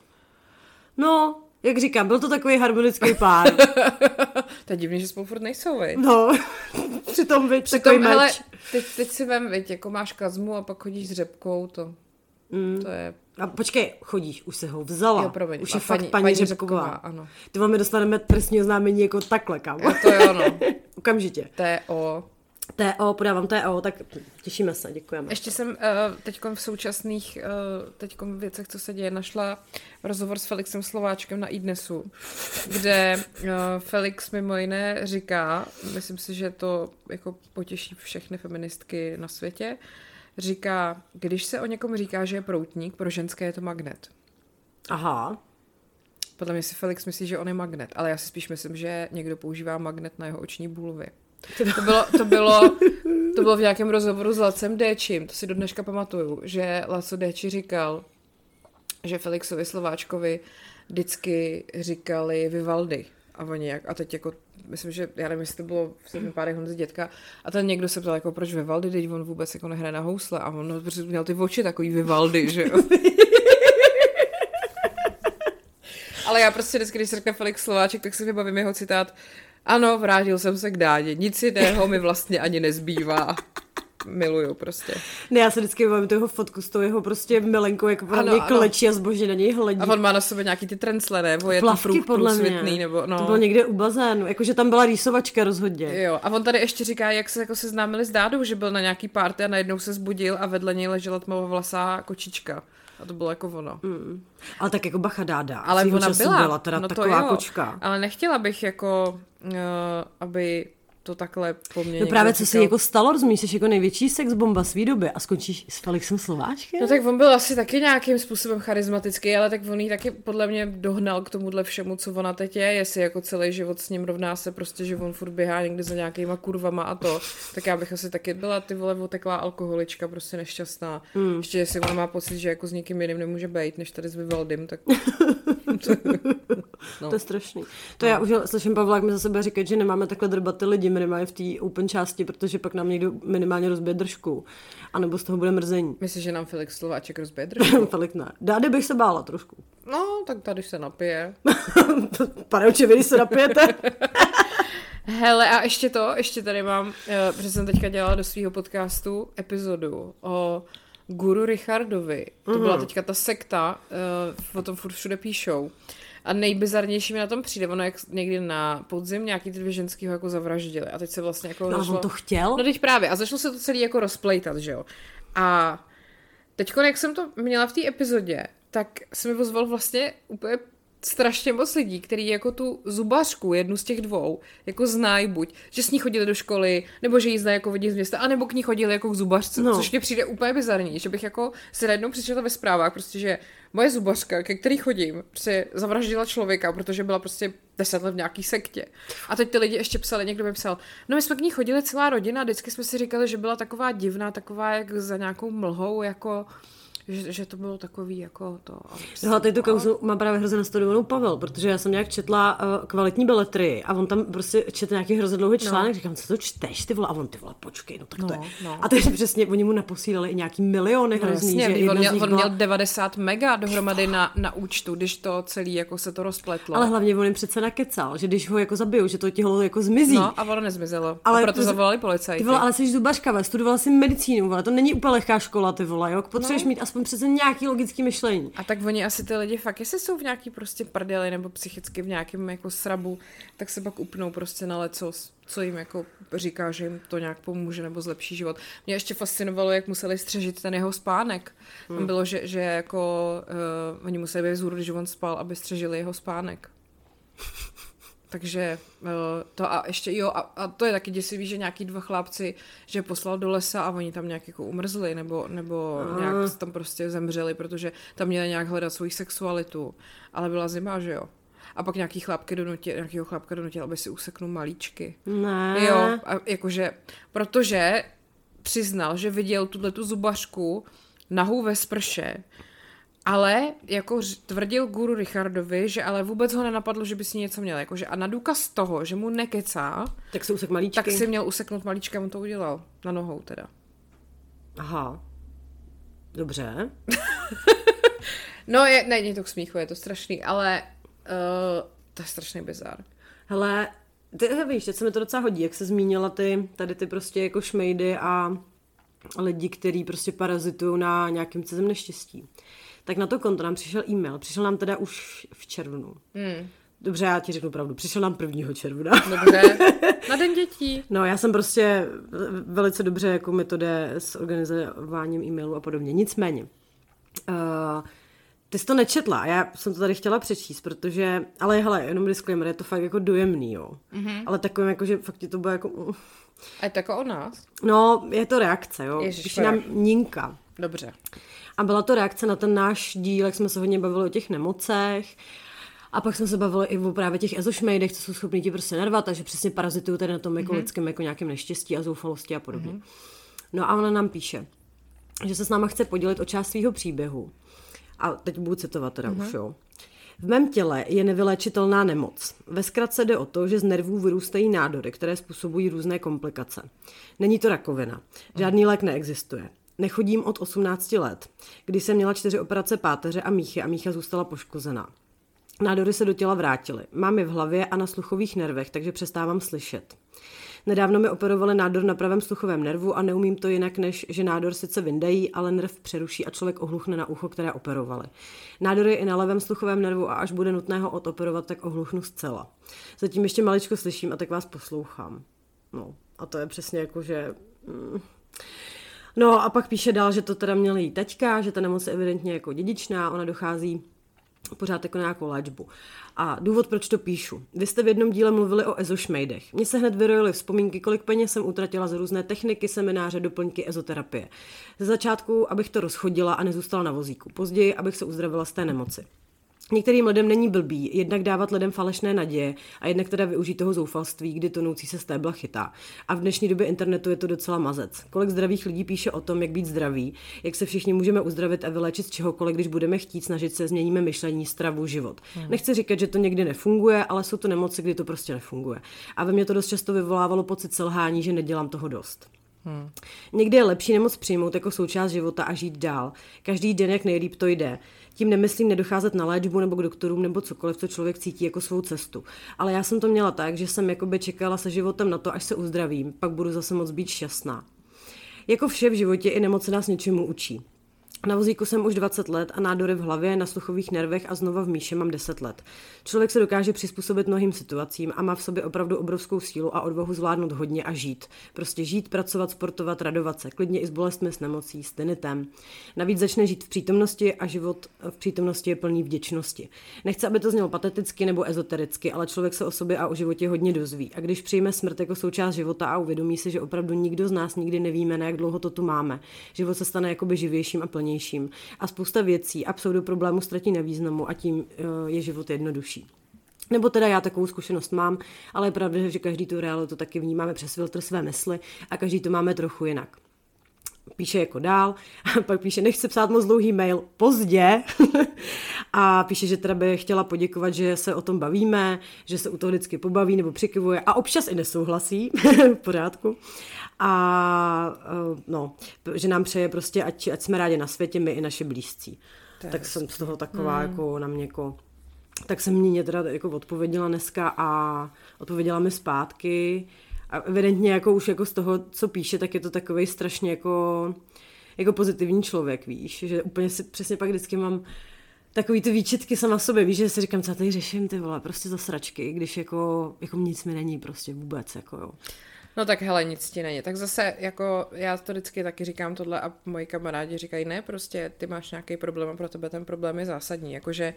No, jak říkám, byl to takový harmonický pár. to je divný, že spolu furt nejsou, viď? No, přitom, viď, přitom, takový hele, meč. teď, teď si vem, viď, jako máš kazmu a pak chodíš s řepkou, to, mm. to je... A počkej, chodíš, už se ho vzala. Jo, promiň, už je fakt paní, paní, paní Řepková. Řepková. ano. Ty vám dostaneme trestní oznámení jako takhle, kam. Jo, to jo, no. Okamžitě. TO. TO, podávám TO, tak těšíme se, děkujeme. Ještě jsem uh, teď v současných uh, teď věcech, co se děje, našla rozhovor s Felixem Slováčkem na iDnesu, kde uh, Felix mimo jiné říká, myslím si, že to jako potěší všechny feministky na světě, říká, když se o někom říká, že je proutník, pro ženské je to magnet. Aha. Podle mě si Felix myslí, že on je magnet, ale já si spíš myslím, že někdo používá magnet na jeho oční bulvy. To bylo, to bylo, to bylo v nějakém rozhovoru s Lacem Déčím, to si do dneška pamatuju, že Laco Déči říkal, že Felixovi Slováčkovi vždycky říkali Vivaldy. A oni jak, a teď jako, myslím, že, já nevím, jestli to bylo v sedmi párech Honzy dětka, a ten někdo se ptal, jako proč Vivaldy, teď on vůbec jako nehraje na housle, a on prostě měl ty oči takový Vivaldy, že jo. Ale já prostě vždycky, když se řekne Felix Slováček, tak si vybavím jeho citát, ano, vrátil jsem se k dádě. Nic jiného mi vlastně ani nezbývá. Miluju prostě. Ne, já se vždycky bavím toho fotku s tou jeho prostě milenkou, jak ano, ano. klečí a zbožně na něj hledí. A on má na sobě nějaký ty trencle, ne? je Plavky, to podle mě. nebo no. To bylo někde u bazénu, jakože tam byla rýsovačka rozhodně. Jo, a on tady ještě říká, jak se jako seznámili s Dádou, že byl na nějaký party a najednou se zbudil a vedle něj ležela tmavovlasá kočička. A to bylo jako ono. Mm. Ale tak jako bacha dáda. Ale ona byla. byla teda no taková jo, kočka. Ale nechtěla bych jako, uh, aby to takhle po mně No právě co se jako stalo, rozumíš, jsi jako největší sex bomba svý doby a skončíš s Felixem Slováčkem? No tak on byl asi taky nějakým způsobem charismatický, ale tak on jí taky podle mě dohnal k tomuhle všemu, co ona teď je, jestli jako celý život s ním rovná se prostě, že on furt běhá někdy za nějakýma kurvama a to, tak já bych asi taky byla ty vole oteklá alkoholička, prostě nešťastná. Mm. Ještě jestli ona má pocit, že jako s někým jiným nemůže být, než tady s Vivaldym, tak... no. To je strašný. To no. já už slyším Pavla, jak mi za sebe říkat, že nemáme takhle drbaty lidi minimálně v té open části, protože pak nám někdo minimálně rozbije držku. A nebo z toho bude mrzení. Myslíš, že nám Felix Slováček rozbije držku? Felix ne. Dády bych se bála trošku. No, tak tady se napije. Pane očividí se napijete. Hele, a ještě to, ještě tady mám, eh, protože jsem teďka dělala do svého podcastu epizodu o Guru Richardovi. To byla teďka ta sekta, uh, o tom furt všude píšou. A nejbizarnější mi na tom přijde, ono jak někdy na podzim nějaký ty dvě ženský ho jako zavraždili. A teď se vlastně jako... No, zašlo... on to chtěl? No teď právě. A začalo se to celý jako rozplejtat, že jo. A teď, jak jsem to měla v té epizodě, tak se mi ozval vlastně úplně strašně moc lidí, který jako tu zubařku, jednu z těch dvou, jako znají buď, že s ní chodili do školy, nebo že ji znají jako lidi z města, anebo k ní chodili jako k zubařce, no. což mě přijde úplně bizarní, že bych jako se najednou přišla ve zprávách, prostě, že moje zubařka, ke který chodím, prostě zavraždila člověka, protože byla prostě deset let v nějaký sektě. A teď ty lidi ještě psali, někdo mi psal, no my jsme k ní chodili celá rodina, vždycky jsme si říkali, že byla taková divná, taková jak za nějakou mlhou, jako že, že to bylo takový jako to. No a teď tu kauzu má právě hrozně nastudovanou Pavel, protože já jsem nějak četla uh, kvalitní beletry a on tam prostě četl nějaký hrozně dlouhý no. článek, no. říkám, co to čteš ty vole, a on ty vole, počkej, no tak no, to je. No. A takže přesně oni mu naposílali i nějaký miliony no, hrozný, jasně, že on, měl, on měl 90 mega dohromady na, na účtu, když to celý jako se to rozpletlo. Ale hlavně on jim přece nakecal, že když ho jako zabijou, že to tělo jako zmizí. No a ono nezmizelo. Ale a proto to, zavolali policajti. Ty vole, ale jsi zubařka, studovala si medicínu, vole, to není úplně lehká škola, ty vole, jo? Potřebuješ no. mít aspoň přece nějaký logický myšlení. A tak oni asi ty lidi fakt, jestli jsou v nějaký prostě prdeli nebo psychicky v nějakém jako srabu, tak se pak upnou prostě na lecos, co jim jako říká, že jim to nějak pomůže nebo zlepší život. Mě ještě fascinovalo, jak museli střežit ten jeho spánek. Hmm. Tam bylo, že, že jako uh, oni museli být vzhůru, když on spal, aby střežili jeho spánek. Takže uh, to a ještě jo, a, a to je taky děsivý, že nějaký dva chlapci, že poslal do lesa a oni tam nějak jako umrzli, nebo, nebo uh. nějak tam prostě zemřeli, protože tam měli nějak hledat svoji sexualitu. Ale byla zima, že jo. A pak nějaký chlapky donutil, nějakýho chlapka donutil, aby si useknul malíčky. Ne. Jo, a jakože, protože přiznal, že viděl tuhle tu zubařku nahou ve sprše ale jako tvrdil guru Richardovi, že ale vůbec ho nenapadlo, že by si něco měl. Jakože, a na důkaz toho, že mu nekecá, tak usek malíčky. Tak si měl useknout malíčka, on to udělal. Na nohou teda. Aha. Dobře. no, je, není to k smíchu, je to strašný, ale uh, to je strašný bizar. Hele, ty víš, teď se mi to docela hodí, jak se zmínila ty, tady ty prostě jako šmejdy a lidi, kteří prostě parazitují na nějakém cizem neštěstí tak na to konto nám přišel e-mail. Přišel nám teda už v červnu. Hmm. Dobře, já ti řeknu pravdu. Přišel nám 1. června. Dobře. Na den dětí. No, já jsem prostě velice dobře, jako mi to jde s organizováním e-mailu a podobně. Nicméně, uh, ty jsi to nečetla, já jsem to tady chtěla přečíst, protože, ale hele, jenom disclaimer, je to fakt jako dojemný, jo. Mm-hmm. Ale takovým jako, že fakt ti to bude jako... Uh. A je to jako o nás? No, je to reakce, jo. Ježiš, Píše nám Ninka. Dobře. A byla to reakce na ten náš díl, jak jsme se hodně bavili o těch nemocech. A pak jsme se bavili i o právě těch ezošmejdech, co jsou schopni ti prostě narvat, takže přesně parazitují tady na tom jako mm-hmm. lidském jako nějakém neštěstí a zoufalosti a podobně. Mm-hmm. No a ona nám píše, že se s náma chce podělit o část svého příběhu. A teď budu citovat teda mm-hmm. už, jo. V mém těle je nevyléčitelná nemoc. Ve zkratce jde o to, že z nervů vyrůstají nádory, které způsobují různé komplikace. Není to rakovina. Žádný lék neexistuje. Nechodím od 18 let, kdy jsem měla čtyři operace páteře a míchy a mícha zůstala poškozená. Nádory se do těla vrátily. Mám je v hlavě a na sluchových nervech, takže přestávám slyšet. Nedávno mi operovali nádor na pravém sluchovém nervu a neumím to jinak, než že nádor sice vyndají, ale nerv přeruší a člověk ohluchne na ucho, které operovali. Nádor je i na levém sluchovém nervu a až bude nutné ho odoperovat, tak ohluchnu zcela. Zatím ještě maličko slyším a tak vás poslouchám. No, a to je přesně jako, že... Mm. No a pak píše dál, že to teda měl jí teďka, že ta nemoc je evidentně jako dědičná, ona dochází pořád jako nějakou léčbu. A důvod, proč to píšu. Vy jste v jednom díle mluvili o ezošmejdech. Mně se hned vyrojily vzpomínky, kolik peněz jsem utratila za různé techniky, semináře, doplňky ezoterapie. Ze začátku, abych to rozchodila a nezůstala na vozíku. Později, abych se uzdravila z té nemoci. Některým lidem není blbý jednak dávat lidem falešné naděje a jednak teda využít toho zoufalství, kdy tonoucí se stébla chytá. A v dnešní době internetu je to docela mazec. Kolik zdravých lidí píše o tom, jak být zdraví, jak se všichni můžeme uzdravit a vyléčit z čehokoliv, když budeme chtít snažit se, změníme myšlení, stravu, život. Hmm. Nechci říkat, že to někdy nefunguje, ale jsou to nemoci, kdy to prostě nefunguje. A ve mně to dost často vyvolávalo pocit selhání, že nedělám toho dost. Hmm. Někdy je lepší nemoc přijmout jako součást života a žít dál. Každý den, jak nejlíp to jde. Tím nemyslím nedocházet na léčbu nebo k doktorům nebo cokoliv, co člověk cítí jako svou cestu. Ale já jsem to měla tak, že jsem jakoby čekala se životem na to, až se uzdravím, pak budu zase moc být šťastná. Jako vše v životě i nemoce nás něčemu učí. Na vozíku jsem už 20 let a nádory v hlavě, na sluchových nervech a znova v míše mám 10 let. Člověk se dokáže přizpůsobit mnohým situacím a má v sobě opravdu obrovskou sílu a odvahu zvládnout hodně a žít. Prostě žít, pracovat, sportovat, radovat se, klidně i s bolestmi, s nemocí, s tinitem. Navíc začne žít v přítomnosti a život v přítomnosti je plný vděčnosti. Nechci, aby to znělo pateticky nebo ezotericky, ale člověk se o sobě a o životě hodně dozví. A když přijme smrt jako součást života a uvědomí si, že opravdu nikdo z nás nikdy nevíme, na jak dlouho to tu máme, život se stane jakoby živějším a plnějším snadnějším a spousta věcí a pseudoproblémů ztratí na významu a tím eh, je život jednodušší. Nebo teda já takovou zkušenost mám, ale je pravda, že každý tu realitu taky vnímáme přes filtr své mysli a každý to máme trochu jinak píše jako dál, a pak píše, nechce psát moc dlouhý mail, pozdě, a píše, že teda by chtěla poděkovat, že se o tom bavíme, že se u toho vždycky pobaví nebo přikivuje a občas i nesouhlasí, v pořádku. A eh, no, že nám přeje prostě, ať, ať jsme rádi na světě, my i naše blízcí. tak jsem z toho taková hmm. jako na mě jako tak jsem mě teda jako odpověděla dneska a odpověděla mi zpátky a evidentně jako už jako z toho, co píše, tak je to takový strašně jako, jako pozitivní člověk, víš, že úplně si přesně pak vždycky mám takový ty výčitky sama sobě, víš, že si říkám, co já tady řeším, ty vole, prostě za sračky, když jako, jako nic mi není prostě vůbec, jako jo. No tak hele, nic ti není. Tak zase, jako já to vždycky taky říkám tohle a moji kamarádi říkají, ne, prostě ty máš nějaký problém a pro tebe ten problém je zásadní. Jakože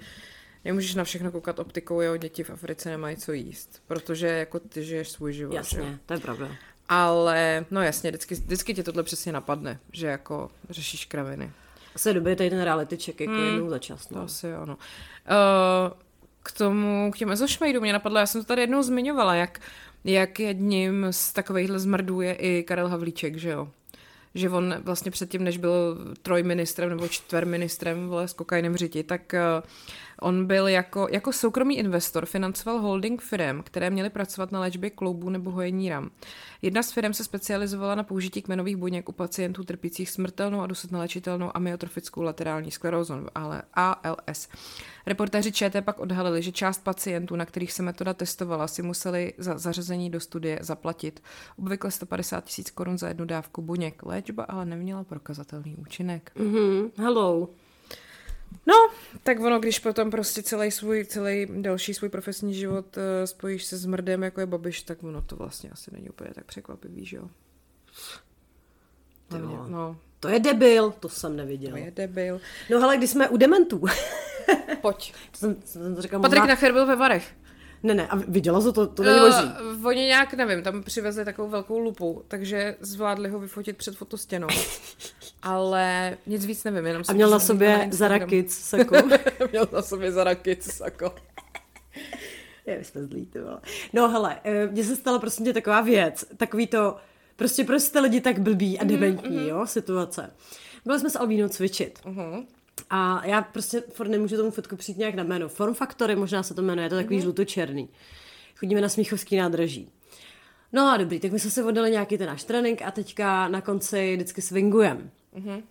nemůžeš na všechno koukat optikou, jo, děti v Africe nemají co jíst, protože jako ty žiješ svůj život. Jasně, jo. to je pravda. Ale, no jasně, vždycky, vždycky tě tohle přesně napadne, že jako řešíš kraviny. Asi je dobrý tady ten reality check jako hmm, jednou za čas. No. To asi ano. Uh, k tomu, k těm ezošmejdům mě napadlo, já jsem to tady jednou zmiňovala, jak, jak jedním z takovýchhle zmrdů je i Karel Havlíček, že jo? že on vlastně předtím, než byl trojministrem nebo čtverministrem vole, s kokainem řiti, tak uh, On byl jako, jako soukromý investor, financoval holding firm, které měly pracovat na léčbě kloubů nebo hojení ram. Jedna z firm se specializovala na použití kmenových buněk u pacientů trpících smrtelnou a dosud nelečitelnou amyotrofickou laterální sklerózou, ale ALS. Reportéři ČT pak odhalili, že část pacientů, na kterých se metoda testovala, si museli za zařazení do studie zaplatit obvykle 150 tisíc korun za jednu dávku buněk. Léčba ale neměla prokazatelný účinek. Mm-hmm. Hello. No, tak ono, když potom prostě celý svůj, celý další svůj profesní život uh, spojíš se s mrdem, jako je Babiš, tak ono to vlastně asi není úplně tak překvapivý, že jo? No, no. To je debil, to jsem neviděl. To je debil. No ale když jsme u dementů. Pojď. to jsem, jsem to říkal, Patrik možná... Nacher byl ve Varech. Ne, ne, a viděla jsi to, to není možný. Uh, oni nějak, nevím, tam přivezli takovou velkou lupu, takže zvládli ho vyfotit před fotostěnou. Ale nic víc nevím, jenom A měl na sobě Zarakic sako. měl na sobě Zarakic sako. Je, vy jste zlý, ty vole. No hele, eh, mně se stala prostě taková věc, takový to, prostě prostě lidi tak blbí a mhm, dementní, mm-hmm. jo, situace. Byli jsme s Alvínou cvičit. Uh-huh. A já prostě furt nemůžu tomu fotku přijít nějak na jméno. Form Factory možná se to jmenuje, je to takový mm-hmm. žlutočerný. Chodíme na Smíchovský nádraží. No a dobrý, tak my jsme se vodili nějaký ten náš trénink a teďka na konci vždycky swingujeme. Mm-hmm.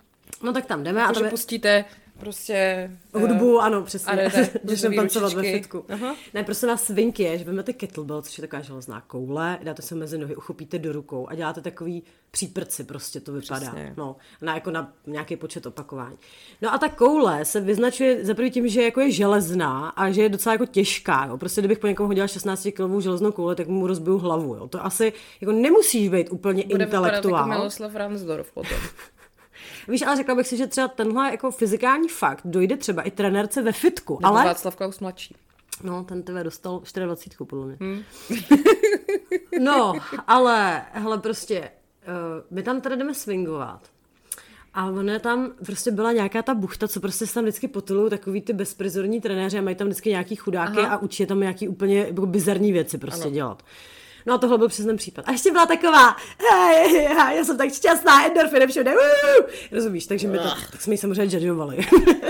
No tak tam jdeme. a tam je... pustíte prostě... Hudbu, uh, ano, přesně. A jdete jdeme tancovat ve fitku. Aha. Ne, prostě na swing je, že vezmete kettlebell, což je taková železná koule, dáte se mezi nohy, uchopíte do rukou a děláte takový příprci, prostě to vypadá. Přesně. No, na, jako na nějaký počet opakování. No a ta koule se vyznačuje za tím, že jako je železná a že je docela jako těžká. Jo. Prostě kdybych po někom hodila 16 kg železnou koule, tak mu rozbiju hlavu. Jo. To asi jako nemusíš být úplně Bude intelektuál. Bude jako Miloslav Ransdorf potom. Víš, ale řekla bych si, že třeba tenhle jako fyzikální fakt dojde třeba i trenérce ve fitku. Nebo ale... Václav Klaus mladší. No, ten tebe dostal 24, podle mě. Hmm. no, ale, hele, prostě, uh, my tam teda jdeme swingovat. A ona tam prostě byla nějaká ta buchta, co prostě se tam vždycky potulují takový ty bezprizorní trenéři a mají tam vždycky nějaký chudáky Aha. a učí tam nějaký úplně jako bizarní věci prostě ano. dělat. No a tohle byl přesně ten případ. A ještě byla taková, hej, já jsem tak šťastná, endorfiny všude, uh, rozumíš, takže my to, tak jsme ji samozřejmě žadovali.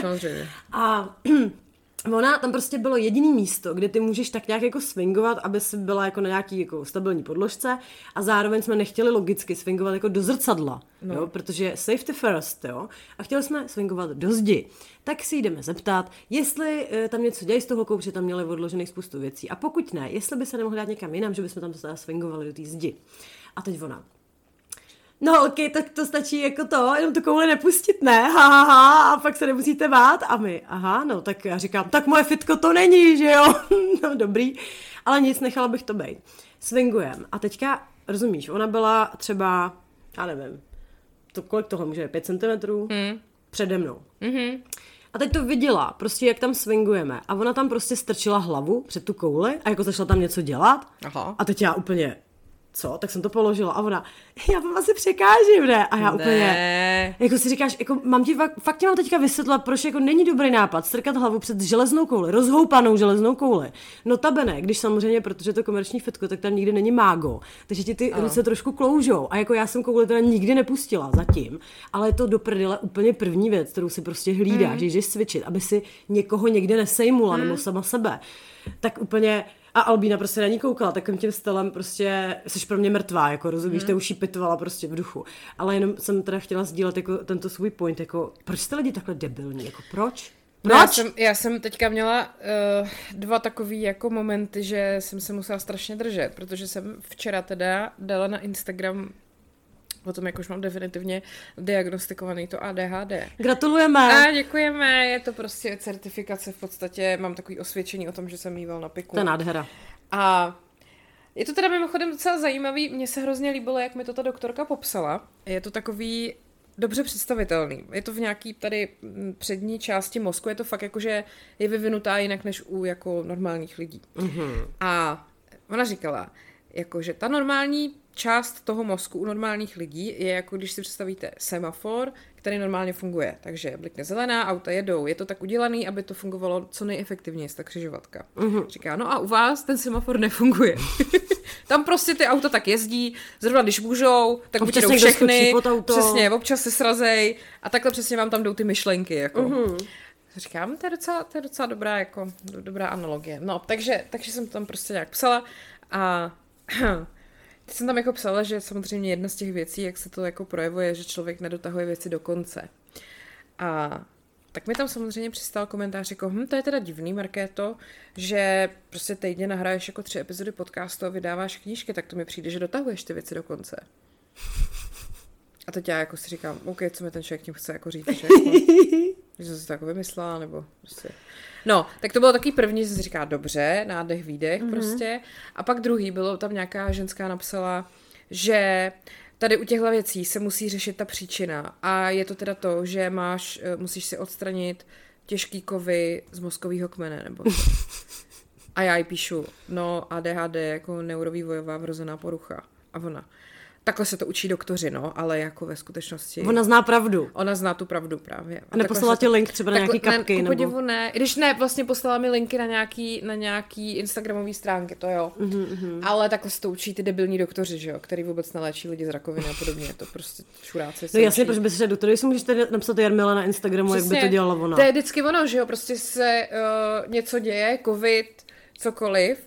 Samozřejmě. a Ona, tam prostě bylo jediný místo, kde ty můžeš tak nějak jako swingovat, aby si byla jako na nějaký jako stabilní podložce a zároveň jsme nechtěli logicky swingovat jako do zrcadla, no. jo, protože safety first, jo, a chtěli jsme swingovat do zdi. Tak si jdeme zeptat, jestli e, tam něco dějí z toho kouře, tam měli odložených spoustu věcí a pokud ne, jestli by se nemohli dát někam jinam, že bychom tam swingovali do té zdi. A teď ona, no ok, tak to stačí jako to, jenom to koule nepustit, ne, ha, ha, ha, a pak se nemusíte bát a my, aha, no tak já říkám, tak moje fitko to není, že jo, no dobrý, ale nic, nechala bych to být. Swingujem a teďka, rozumíš, ona byla třeba, já nevím, to, kolik toho může, 5 cm mm. přede mnou. Mm-hmm. A teď to viděla, prostě jak tam swingujeme. A ona tam prostě strčila hlavu před tu kouli a jako začala tam něco dělat. Aha. A teď já úplně, co? Tak jsem to položila a ona, já vám asi překážím, ne? A já ne. úplně, jako si říkáš, jako mám ti, fakt ti mám teďka vysvětlat, proč jako není dobrý nápad strkat hlavu před železnou kouli, rozhoupanou železnou kouli. Notabene, když samozřejmě, protože to komerční fetko, tak tam nikdy není mágo, takže ti ty ano. ruce trošku kloužou. A jako já jsem kouli teda nikdy nepustila zatím, ale je to do prdele úplně první věc, kterou si prostě hlídáš, mm. že jdeš cvičit, aby si někoho někde nesejmula mm. nebo sama sebe. Tak úplně a Albína prostě na ní koukala takovým tím stylem prostě, jsi pro mě mrtvá, jako rozumíš, hmm. to už jí pitovala prostě v duchu. Ale jenom jsem teda chtěla sdílet jako tento svůj point, jako proč jste lidi takhle debilní, jako proč? Proč? No já, jsem, já jsem teďka měla uh, dva takový jako momenty, že jsem se musela strašně držet, protože jsem včera teda dala na Instagram o tom, jak už mám definitivně diagnostikovaný to ADHD. Gratulujeme. A děkujeme, je to prostě certifikace v podstatě, mám takový osvědčení o tom, že jsem mýval na piku. To je nádhera. A je to teda mimochodem docela zajímavý, mně se hrozně líbilo, jak mi to ta doktorka popsala. Je to takový dobře představitelný. Je to v nějaký tady přední části mozku, je to fakt jako, že je vyvinutá jinak než u jako normálních lidí. Mm-hmm. A ona říkala, jako, že ta normální část toho mozku u normálních lidí je jako když si představíte semafor, který normálně funguje. Takže blikne zelená, auta jedou. Je to tak udělaný, aby to fungovalo co nejefektivněji, ta křižovatka. Uh-huh. Říká, no a u vás ten semafor nefunguje. Tam prostě ty auta tak jezdí, zrovna když můžou, tak občas jdou všechny. Pod auto. Přesně, občas se srazej a takhle přesně vám tam jdou ty myšlenky. Jako. Uh-huh. Říkám, to je docela, to je docela dobrá, jako, dobrá analogie. No, takže, takže jsem tam prostě nějak psala a Teď jsem tam jako psala, že samozřejmě jedna z těch věcí, jak se to jako projevuje, že člověk nedotahuje věci do konce. A tak mi tam samozřejmě přistál komentář jako, hm, to je teda divný, Markéto, že prostě týdně nahraješ jako tři epizody podcastu a vydáváš knížky, tak to mi přijde, že dotahuješ ty věci do konce. A teď já jako si říkám, OK, co mi ten člověk tím chce jako říct, že, jako, že jsem si to jako vymyslela, nebo prostě... No, tak to bylo taky první, že si říká, dobře, nádech, výdech mm-hmm. prostě. A pak druhý, bylo tam nějaká ženská napsala, že tady u těchto věcí se musí řešit ta příčina. A je to teda to, že máš, eh, musíš si odstranit těžký kovy z mozkového kmene, nebo A já jí píšu, no ADHD jako neurovývojová vrozená porucha. A ona, Takhle se to učí doktoři, no, ale jako ve skutečnosti... Ona zná pravdu. Ona zná tu pravdu právě. A, a neposlala ti link třeba na nějaký kapky? Ne, nebo... podivu ne. Když ne, vlastně poslala mi linky na nějaký, na nějaký Instagramové stránky, to jo. Mm-hmm. Ale takhle se to učí ty debilní doktoři, že jo, který vůbec neléčí lidi z rakoviny a podobně. To prostě čuráci No jasně, proč by se doktor, jestli můžeš tady napsat Jarmila na Instagramu, Přesně, jak by to dělala ona. To je vždycky ono, že jo, prostě se uh, něco děje, covid, cokoliv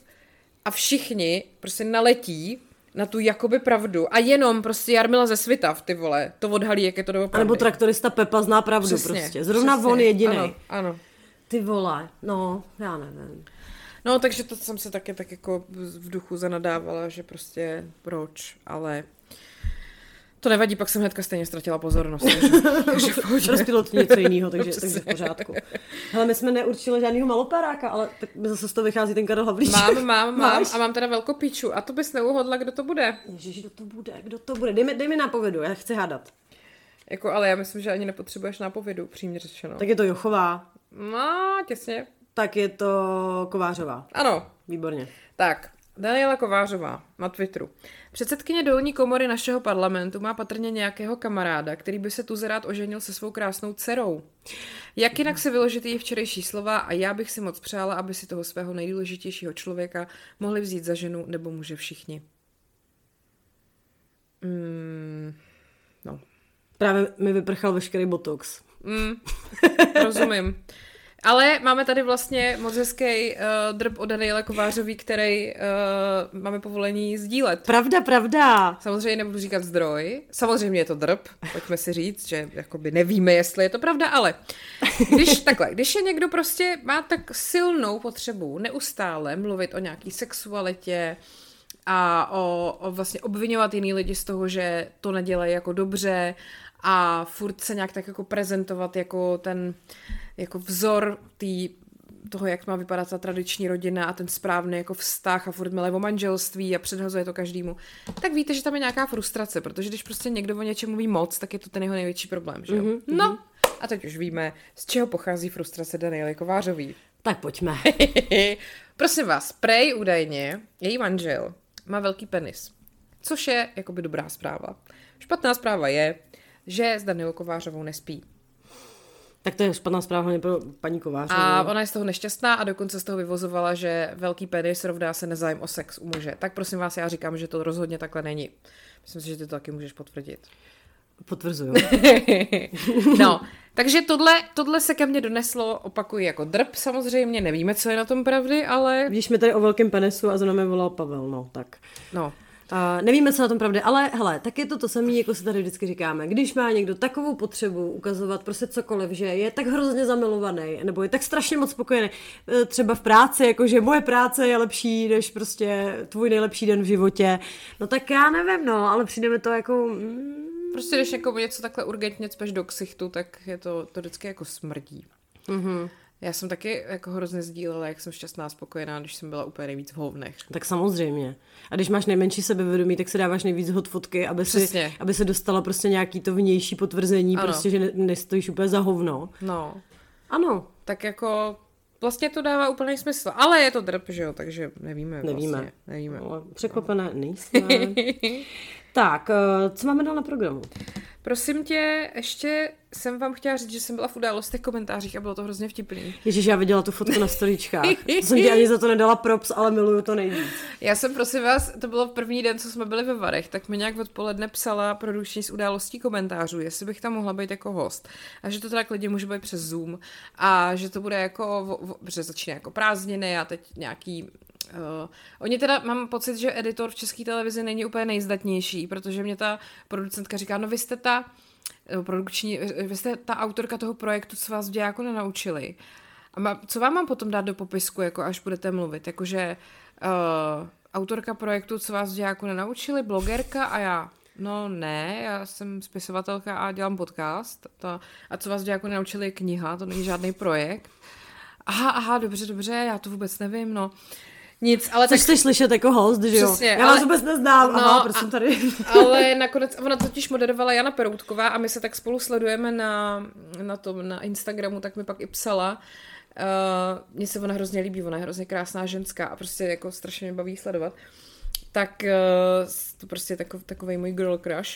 a všichni prostě naletí na tu jakoby pravdu a jenom prostě Jarmila ze Svitav, ty vole, to odhalí, jak je to doopravdy. Nebo traktorista Pepa zná pravdu přesně, prostě. Zrovna přesně. on jediný. Ano, ano. Ty vole, no, já nevím. No, takže to jsem se taky tak jako v duchu zanadávala, že prostě proč, ale to nevadí, pak jsem hnedka stejně ztratila pozornost. Takže, takže Rozpilo to něco jiného, takže, takže v pořádku. Hele, my jsme neurčili žádného maloperáka, ale tak mi zase z toho vychází ten Karel Havlíček. Mám, mám, mám a mám teda velkou píču. A to bys neuhodla, kdo to bude. Ježiš, kdo to bude, kdo to bude. Dej mi, dej mi nápovědu, já chci hádat. Jako, ale já myslím, že ani nepotřebuješ nápovědu, přímě řečeno. Tak je to Jochová. No, těsně. Tak je to Kovářová. Ano. Výborně. Tak, Daniela Kovářová na Twitteru. Předsedkyně dolní komory našeho parlamentu má patrně nějakého kamaráda, který by se tu rád oženil se svou krásnou dcerou. Jak jinak se vyložit její včerejší slova a já bych si moc přála, aby si toho svého nejdůležitějšího člověka mohli vzít za ženu nebo muže všichni. Mm, no. Právě mi vyprchal veškerý botox. Mm, rozumím. Ale máme tady vlastně moc hezký uh, drb od Daniela Kovářový, který uh, máme povolení sdílet. Pravda, pravda. Samozřejmě nebudu říkat zdroj. Samozřejmě je to drb, pojďme si říct, že jakoby nevíme, jestli je to pravda, ale když takhle, když je někdo prostě má tak silnou potřebu neustále mluvit o nějaký sexualitě, a o, o vlastně obvinovat jiný lidi z toho, že to nedělají jako dobře a furt se nějak tak jako prezentovat jako ten jako vzor tý, toho, jak má vypadat ta tradiční rodina a ten správný jako vztah a furt milé o manželství a předhazuje to každému, tak víte, že tam je nějaká frustrace, protože když prostě někdo o něčem mluví moc, tak je to ten jeho největší problém, že jo? Mm-hmm. No, a teď už víme, z čeho pochází frustrace Daniely Kovářový. Tak pojďme. Prosím vás, Prej údajně, její manžel, má velký penis. Což je jakoby dobrá zpráva. Špatná zpráva je, že s Danielou Kovářovou nespí. Tak to je špatná zpráva hlavně pro paní Kovářovou. A ona je z toho nešťastná a dokonce z toho vyvozovala, že velký penis rovná se nezájem o sex u muže. Tak prosím vás, já říkám, že to rozhodně takhle není. Myslím si, že ty to taky můžeš potvrdit. Potvrzuju. no, takže tohle, tohle se ke mně doneslo, opakuji, jako drb samozřejmě, nevíme, co je na tom pravdy, ale... Víš, mi tady o velkém penisu a za námi volal Pavel, no, tak. No. Uh, nevíme, co na tom pravdy, ale hele, tak je to to samé, jako se tady vždycky říkáme. Když má někdo takovou potřebu ukazovat prostě cokoliv, že je tak hrozně zamilovaný, nebo je tak strašně moc spokojený, e, třeba v práci, jako že moje práce je lepší než prostě tvůj nejlepší den v životě, no tak já nevím, no, ale přijde mi to jako... Mm, Prostě když jako něco takhle urgentně cpeš do ksichtu, tak je to, to vždycky jako smrdí. Mm-hmm. Já jsem taky jako hrozně sdílela, jak jsem šťastná a spokojená, když jsem byla úplně nejvíc v hovnech. Tak samozřejmě. A když máš nejmenší sebevědomí, tak se dáváš nejvíc hot fotky, aby, si, aby se dostala prostě nějaký to vnější potvrzení, ano. prostě, že ne, nestojíš úplně za hovno. No. Ano. Tak jako Vlastně to dává úplný smysl, ale je to drb, že jo, takže nevíme. Nevíme. Vlastně, nevíme. Ale překvapené nejsme. tak, eh, co máme dál na programu? Prosím tě, ještě jsem vám chtěla říct, že jsem byla v událostech komentářích a bylo to hrozně vtipný. Ježíš, já viděla tu fotku na storičkách. to jsem ti ani za to nedala props, ale miluju to nejvíc. Já jsem, prosím vás, to bylo v první den, co jsme byli ve Varech, tak mi nějak odpoledne psala produkční z událostí komentářů, jestli bych tam mohla být jako host. A že to teda klidně může být přes Zoom. A že to bude jako, že začíná jako prázdniny a teď nějaký Uh, oni teda, mám pocit, že editor v české televizi není úplně nejzdatnější, protože mě ta producentka říká, no vy jste ta produkční, vy jste ta autorka toho projektu, co vás v jako nenaučili. A má, co vám mám potom dát do popisku, jako až budete mluvit? Jakože uh, autorka projektu, co vás v jako nenaučili, blogerka a já. No ne, já jsem spisovatelka a dělám podcast. To, a co vás jako nenaučili je kniha, to není žádný projekt. Aha, aha, dobře, dobře, já to vůbec nevím, no. Nic, ale Což tak... chceš slyšet jako host, že jo? Přesně, já ale... vás vůbec neznám, no, aha, prosím tady. ale nakonec, ona totiž moderovala Jana Peroutková a my se tak spolu sledujeme na, na tom, na Instagramu, tak mi pak i psala, Uh, mně se ona hrozně líbí, ona je hrozně krásná ženská a prostě jako strašně mě baví sledovat. Tak uh, to prostě je takov, takový můj girl crush.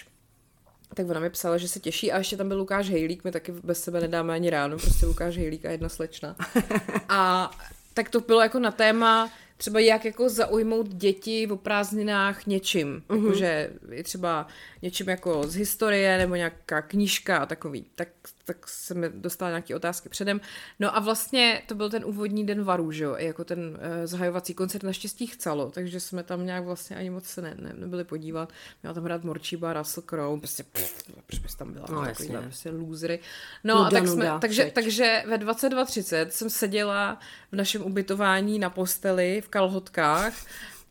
Tak ona mi psala, že se těší a ještě tam byl Lukáš Hejlík, my taky bez sebe nedáme ani ráno, prostě Lukáš Hejlík a jedna slečna. A tak to bylo jako na téma, třeba jak jako zaujmout děti v prázdninách něčím. Mm-hmm. Jakože je třeba něčím jako z historie nebo nějaká knížka a takový. Tak, tak jsem mi dostala nějaké otázky předem. No a vlastně to byl ten úvodní den varu, že jo, jako ten uh, zahajovací koncert naštěstí chcelo, takže jsme tam nějak vlastně ani moc se ne, ne, nebyli podívat. Měla tam hrát Morčíba, Russell Crowe, prostě pff, proč bys tam byla, no, takový prostě lůzry. No nuda, a tak jsme, nuda, takže, takže ve 22.30 jsem seděla v našem ubytování na posteli v kalhotkách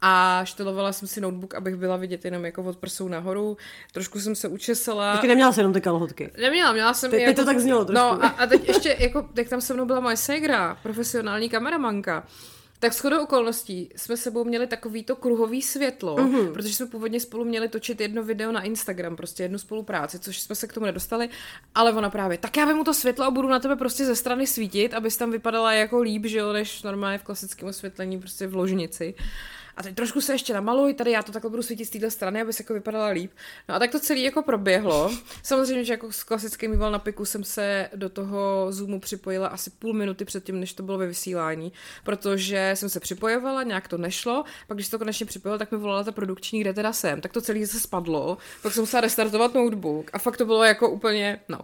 a štelovala jsem si notebook, abych byla vidět jenom jako od prsou nahoru. Trošku jsem se učesala. Taky neměla jsem jenom ty kalhotky. Neměla, měla jsem... Teď, jako... to tak znělo trošku. No a, a teď ještě, jako, jak tam se mnou byla moje ségra, profesionální kameramanka, tak shodou okolností jsme sebou měli takovýto kruhový světlo, mm-hmm. protože jsme původně spolu měli točit jedno video na Instagram, prostě jednu spolupráci, což jsme se k tomu nedostali, ale ona právě, tak já vemu to světlo a budu na tebe prostě ze strany svítit, abys tam vypadala jako líp, že jo, než normálně v klasickém osvětlení, prostě v ložnici a teď trošku se ještě namaluj, tady já to takhle budu svítit z této strany, aby se jako vypadala líp. No a tak to celé jako proběhlo. Samozřejmě, že jako s klasickým výval na piku jsem se do toho Zoomu připojila asi půl minuty předtím, než to bylo ve vysílání, protože jsem se připojovala, nějak to nešlo, pak když to konečně připojila, tak mi volala ta produkční, kde teda jsem, tak to celé se spadlo, pak jsem musela restartovat notebook a fakt to bylo jako úplně, no.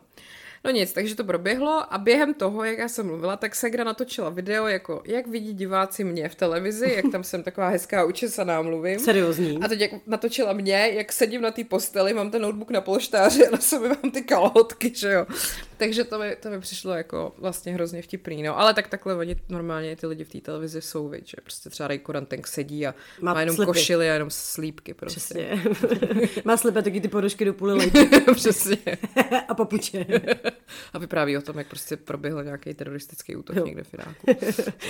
No nic, takže to proběhlo a během toho, jak já jsem mluvila, tak Segra natočila video, jako jak vidí diváci mě v televizi, jak tam jsem taková hezká učesaná mluvím. Seriózní. A teď jak natočila mě, jak sedím na té posteli, mám ten notebook na polštáři a na sobě mám ty kalhotky, že jo. Takže to mi, to mi přišlo jako vlastně hrozně vtipný, no. Ale tak takhle oni normálně ty lidi v té televizi jsou, viď, že prostě třeba Ray Kurantenk sedí a má, má jenom slipy. košily a jenom slípky prostě. Přesně. má slipy taky ty podošky do půly Přesně. a papuče. a vypráví o tom, jak prostě proběhl nějaký teroristický útok jo. někde v Iráku.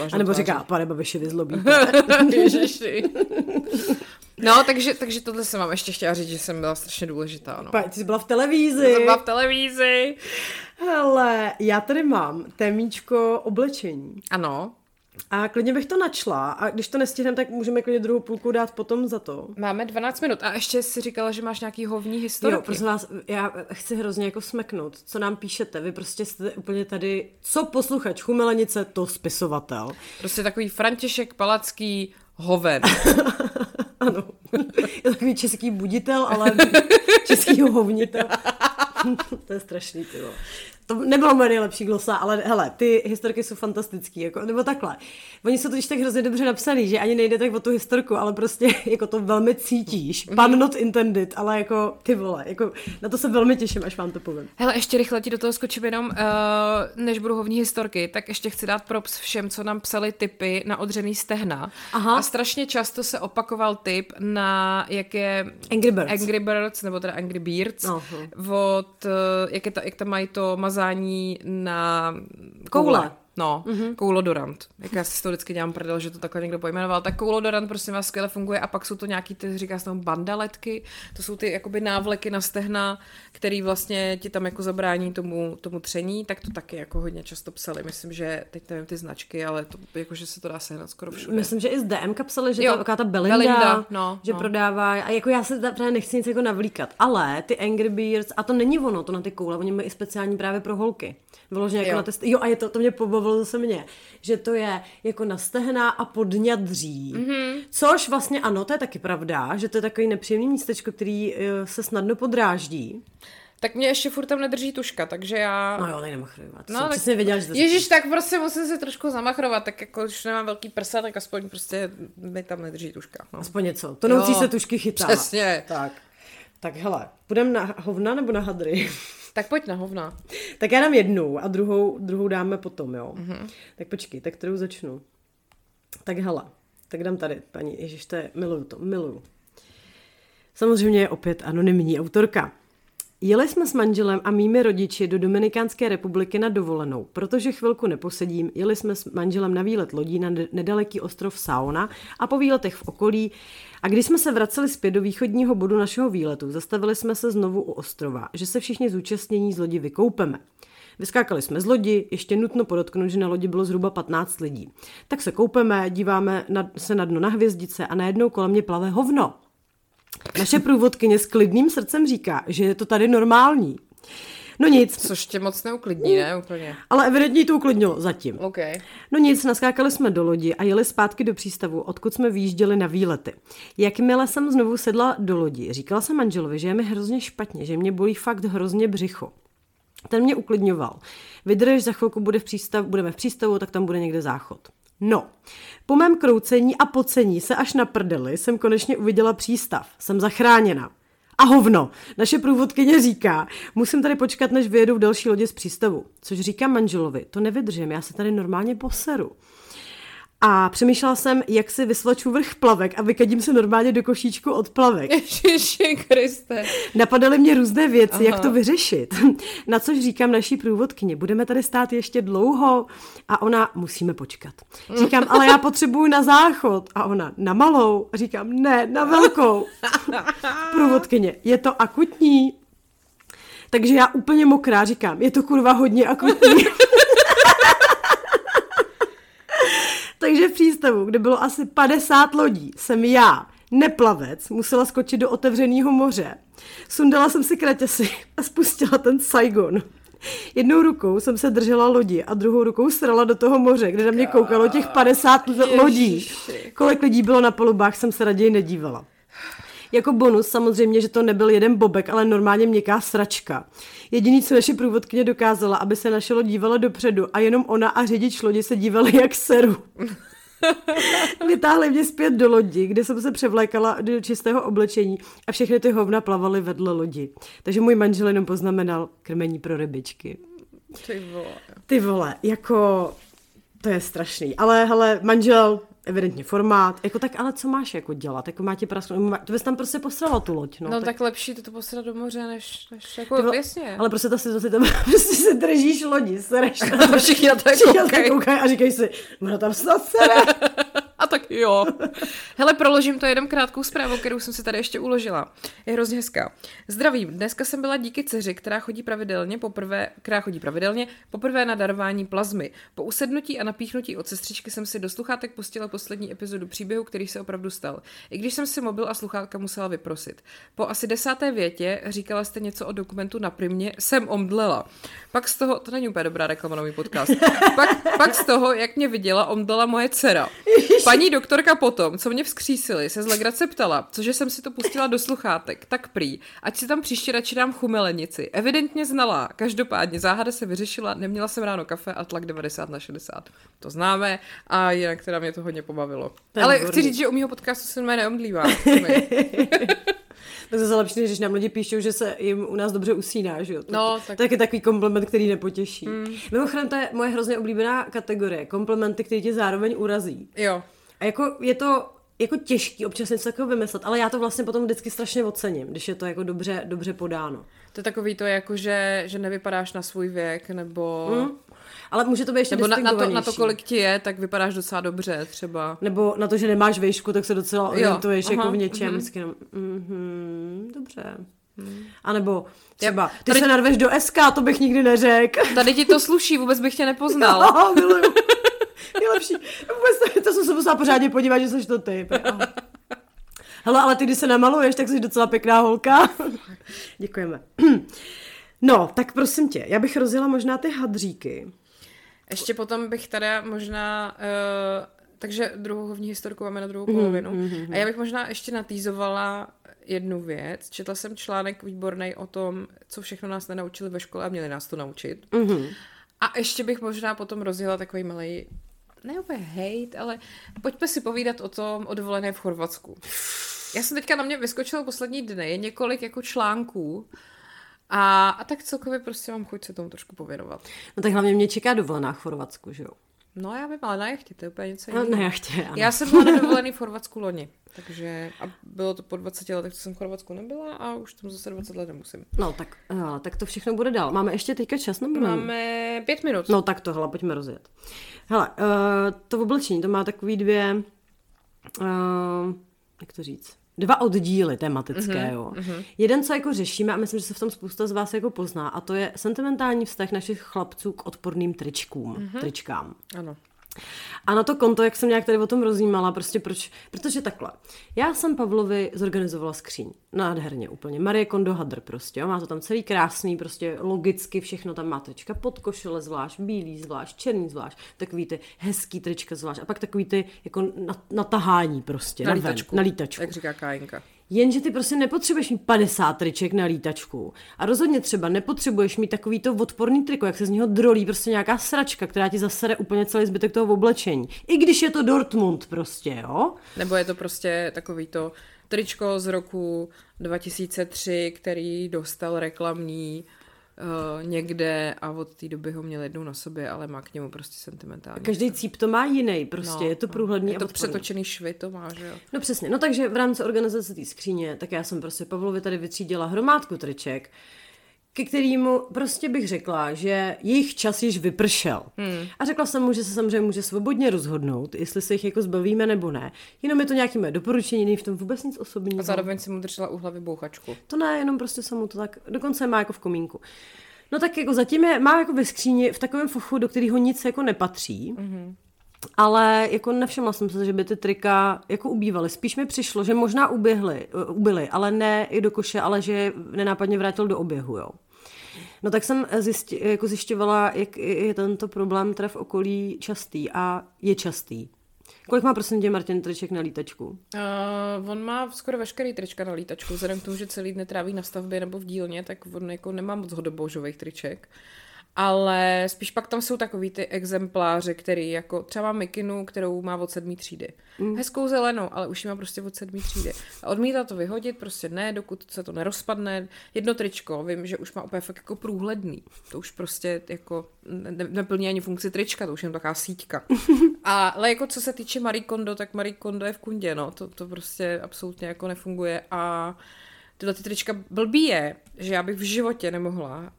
A nebo říká, pane Babiši, vy zlobí. Ježiši. No, takže, takže tohle jsem vám ještě chtěla říct, že jsem byla strašně důležitá. No. Pa, ty jsi byla v televizi. Jsem byla v televizi. Hele, já tady mám témíčko oblečení. Ano. A klidně bych to načla a když to nestihneme, tak můžeme klidně druhou půlku dát potom za to. Máme 12 minut a ještě si říkala, že máš nějaký hovní historiky. Jo, prosím vás, já chci hrozně jako smeknout, co nám píšete. Vy prostě jste úplně tady, co posluchač, chumelenice, to spisovatel. Prostě takový František Palacký hoven. ano, je takový český buditel, ale český hovnitel. to je strašný, ty to nebylo moje nejlepší glosa, ale hele, ty historky jsou fantastický, jako, nebo takhle. Oni jsou totiž tak hrozně dobře napsaný, že ani nejde tak o tu historku, ale prostě jako to velmi cítíš. Pan mm-hmm. not intended, ale jako ty vole, jako na to se velmi těším, až vám to povím. Hele, ještě rychle ti do toho skočím jenom, uh, než budu hovní historky, tak ještě chci dát props všem, co nám psali typy na odřený stehna. Aha. A strašně často se opakoval typ na jak je Angry Birds, Angry Birds nebo teda Angry Beards, uh-huh. od, uh, jak, je ta, jak tam mají to mazání na koule. koule. No, mm-hmm. koulodorant. Jak já si to vždycky dělám prdel, že to takhle někdo pojmenoval. Tak koulodorant prosím vás skvěle funguje a pak jsou to nějaký, ty říká se tam bandaletky, to jsou ty jakoby návleky na stehna, který vlastně ti tam jako zabrání tomu, tomu tření, tak to taky jako hodně často psali. Myslím, že teď nevím ty značky, ale to, jako, že se to dá sehnat skoro všude. Myslím, že i z DM psali, že jo, ta, ta Belinda, Belinda no, že no. prodává a jako já se právě nechci nic jako navlíkat, ale ty Angry Birds, a to není ono, to na ty koule, oni mají i speciální právě pro holky. Vyloženě jako jo. na test. Jo, a je to, to mě pobavilo zase mě, že to je jako na stehna a podňadří. Mm-hmm. Což vlastně ano, to je taky pravda, že to je takový nepříjemný místečko, který uh, se snadno podráždí. Tak mě ještě furt tam nedrží tuška, takže já... No jo, ale nemachrovat. No, tak... přesně věděla, že to Ježíš, tak prostě musím se trošku zamachrovat, tak jako když nemám velký prsa, tak aspoň prostě mi tam nedrží tuška. No. Aspoň něco. To naučí se tušky chytat. Přesně. Tak. Tak hele, půjdeme na hovna nebo na hadry? Tak pojď na hovna. tak já dám jednu a druhou, druhou dáme potom, jo. Mm-hmm. Tak počkej, tak kterou začnu? Tak hele, tak dám tady, paní, ježiš, to je, miluju to, miluju. Samozřejmě je opět anonymní autorka. Jeli jsme s manželem a mými rodiči do Dominikánské republiky na dovolenou. Protože chvilku neposedím, jeli jsme s manželem na výlet lodí na nedaleký ostrov Sauna a po výletech v okolí. A když jsme se vraceli zpět do východního bodu našeho výletu, zastavili jsme se znovu u ostrova, že se všichni zúčastnění z lodi vykoupeme. Vyskákali jsme z lodi, ještě nutno podotknout, že na lodi bylo zhruba 15 lidí. Tak se koupeme, díváme se na dno na hvězdice a najednou kolem mě plave hovno. Naše průvodkyně s klidným srdcem říká, že je to tady normální. No nic. Což tě moc neuklidní, ne? Úplně. Ale evidentně to uklidnilo zatím. Okay. No nic, naskákali jsme do lodi a jeli zpátky do přístavu, odkud jsme výjížděli na výlety. Jakmile jsem znovu sedla do lodi, říkala jsem manželovi, že je mi hrozně špatně, že mě bolí fakt hrozně břicho. Ten mě uklidňoval. Vydrž, za chvilku bude v přístav, budeme v přístavu, tak tam bude někde záchod. No, po mém kroucení a pocení se až na prdeli jsem konečně uviděla přístav. Jsem zachráněna. A hovno, naše průvodkyně říká, musím tady počkat, než vyjedou další lodě z přístavu. Což říká manželovi, to nevydržím, já se tady normálně poseru. A přemýšlela jsem, jak si vysvaču vrch plavek a vykadím se normálně do košíčku od plavek. Ježiši Kriste. Napadaly mě různé věci, Aha. jak to vyřešit. Na což říkám naší průvodkyně, budeme tady stát ještě dlouho a ona, musíme počkat. Říkám, ale já potřebuju na záchod. A ona, na malou. A říkám, ne, na velkou. Průvodkyně, je to akutní. Takže já úplně mokrá říkám, je to kurva hodně akutní. Takže v přístavu, kde bylo asi 50 lodí, jsem já, neplavec, musela skočit do otevřeného moře. Sundala jsem si kraťasy a spustila ten Saigon. Jednou rukou jsem se držela lodi a druhou rukou strala do toho moře, kde na mě koukalo těch 50 lodí. Kolik lidí bylo na palubách, jsem se raději nedívala. Jako bonus samozřejmě, že to nebyl jeden bobek, ale normálně měkká sračka. Jediný, co naše průvodkyně dokázala, aby se naše loď dívala dopředu a jenom ona a řidič lodi se dívali jak seru. Vytáhli mě zpět do lodi, kde jsem se převlékala do čistého oblečení a všechny ty hovna plavaly vedle lodi. Takže můj manžel jenom poznamenal krmení pro rybičky. Ty vole. Ty vole, jako to je strašný. Ale hele, manžel evidentně formát, jako tak ale co máš jako dělat, jako má ti prasknout, to bys tam prostě posrala tu loď, no. No tak, tak lepší to, to posrat do moře, než, než jako Tyvo, jasně. Ale prostě ta situace tam prostě se držíš lodi, sereš to, všichni na to koukají. koukají a říkají si, ona tam snad sere. A tak jo. Hele, proložím to jednom krátkou zprávu, kterou jsem si tady ještě uložila. Je hrozně hezká. Zdravím, dneska jsem byla díky dceři, která chodí pravidelně, poprvé, která chodí pravidelně, poprvé na darování plazmy. Po usednutí a napíchnutí od sestřičky jsem si do sluchátek pustila poslední epizodu příběhu, který se opravdu stal. I když jsem si mobil a sluchátka musela vyprosit. Po asi desáté větě říkala jste něco o dokumentu na primě, jsem omdlela. Pak z toho, to není úplně dobrá reklama na můj podcast, pak, pak z toho, jak mě viděla, omdlela moje dcera. Paní doktorka potom, co mě vzkřísili, se z legrace ptala, cože jsem si to pustila do sluchátek, tak prý, ať si tam příště radši dám chumelenici. Evidentně znala, každopádně záhada se vyřešila, neměla jsem ráno kafe a tlak 90 na 60. To známe a jinak teda mě to hodně pobavilo. Ten Ale chci říct, že u mého podcastu se mé neomdlívá. tak to je lepší, než nám lidi píšou, že se jim u nás dobře usíná, že jo? To, no, tak... tak je takový komplement, který nepotěší. Mm. Mimochodem, to je moje hrozně oblíbená kategorie. Komplementy, které tě zároveň urazí. Jo. A jako je to jako těžký občas něco takového vymyslet, ale já to vlastně potom vždycky strašně ocením, když je to jako dobře, dobře podáno. To je takový to, jako že, že nevypadáš na svůj věk, nebo... Mm. Ale může to být ještě Nebo na, na, to, na to, kolik ti je, tak vypadáš docela dobře třeba. Nebo na to, že nemáš výšku, tak se docela orientuješ jako v něčem. Mm-hmm. Mm-hmm, dobře. Hmm. A nebo třeba, ty tady... se narveš do SK, to bych nikdy neřekl. Tady ti to sluší, vůbec bych tě nepoznal. Jo, miluju. Nejlepší. Vůbec to, to jsem se musela pořádně podívat, že jsi to ty. Hele, ale ty, když se namaluješ, tak jsi docela pěkná holka. Děkujeme. No, tak prosím tě, já bych rozjela možná ty hadříky. Ještě potom bych teda možná... Uh, takže druhou hovní historku máme na druhou mhm, polovinu. Mm-hmm. A já bych možná ještě natýzovala jednu věc. Četla jsem článek výborný o tom, co všechno nás nenaučili ve škole a měli nás to naučit. Mm-hmm. A ještě bych možná potom rozjela takový malý ne úplně hate, ale pojďme si povídat o tom o dovolené v Chorvatsku. Já jsem teďka na mě vyskočila poslední dny, několik jako článků, a, a tak celkově prostě mám chuť se tomu trošku pověnovat. No tak hlavně mě čeká dovolená v Chorvatsku, že jo? No já vím, ale na jachtě, to je úplně něco jiného. No, na jachtě, ano. Já jsem byla na dovolený v Chorvatsku loni, takže a bylo to po 20 letech, co jsem v Chorvatsku nebyla a už tam zase 20 let nemusím. No tak, no, tak to všechno bude dál. Máme ještě teďka čas nebo Máme pět minut. No tak tohle, pojďme rozjet. Hele, uh, to oblečení, to má takový dvě, uh, jak to říct, dva oddíly tematické, mm-hmm, jo. Mm-hmm. Jeden, co jako řešíme, a myslím, že se v tom spousta z vás jako pozná, a to je sentimentální vztah našich chlapců k odporným tričkům, mm-hmm. tričkám. Ano. A na to konto, jak jsem nějak tady o tom rozjímala, prostě proč, protože takhle. Já jsem Pavlovi zorganizovala skříň. Nádherně úplně. Marie Kondo Hadr prostě. Jo? Má to tam celý krásný, prostě logicky všechno tam má trička pod košile zvlášť, bílý zvlášť, černý zvlášť, takový ty hezký trička zvlášť a pak takový ty jako natahání prostě. Na, na lítačku. Ven, na lítačku. Jak říká Kájinka. Jenže ty prostě nepotřebuješ mít 50 triček na lítačku. A rozhodně třeba nepotřebuješ mít takový to odporný triko, jak se z něho drolí prostě nějaká sračka, která ti zasere úplně celý zbytek toho oblečení. I když je to Dortmund prostě, jo? Nebo je to prostě takový to tričko z roku 2003, který dostal reklamní uh, někde a od té doby ho měl jednou na sobě, ale má k němu prostě sentimentální. Každý cíp to má jiný, prostě no, je to průhledný. Je to přetočený švy, to má, že jo? No přesně, no takže v rámci organizace té skříně, tak já jsem prostě Pavlovi tady vytřídila hromádku triček, ke kterému prostě bych řekla, že jejich čas již vypršel. Hmm. A řekla jsem mu, že se samozřejmě může svobodně rozhodnout, jestli se jich jako zbavíme nebo ne. Jenom je to nějaký mé doporučení, není v tom vůbec nic osobního. A zároveň si mu držela u hlavy bouchačku. To ne, jenom prostě jsem mu to tak, dokonce má jako v komínku. No tak jako zatím je, má jako ve skříni v takovém fochu, do kterého nic jako nepatří. Mm-hmm. Ale jako nevšimla jsem se, že by ty trika jako ubývaly. Spíš mi přišlo, že možná uběhly, ubyly, ale ne i do koše, ale že nenápadně vrátil do oběhu, jo. No tak jsem zjistě, jako zjišťovala, jak je tento problém teda v okolí častý a je častý. Kolik má prosím tě Martin triček na lítačku? Uh, on má skoro veškerý trička na lítačku, vzhledem k tomu, že celý den tráví na stavbě nebo v dílně, tak on jako nemá moc hodoboužových triček. Ale spíš pak tam jsou takový ty exempláře, který jako třeba Mikinu, kterou má od sedmý třídy. Mm. Hezkou zelenou, ale už ji má prostě od sedmý třídy. A odmítá to vyhodit, prostě ne, dokud se to nerozpadne. Jedno tričko, vím, že už má úplně fakt jako průhledný. To už prostě jako ne, neplní ani funkci trička, to už je taková síťka. A, ale jako co se týče Marie Kondo, tak Marie Kondo je v kundě, no. To, to prostě absolutně jako nefunguje a tyhle ty trička blbý je, že já bych v životě nemohla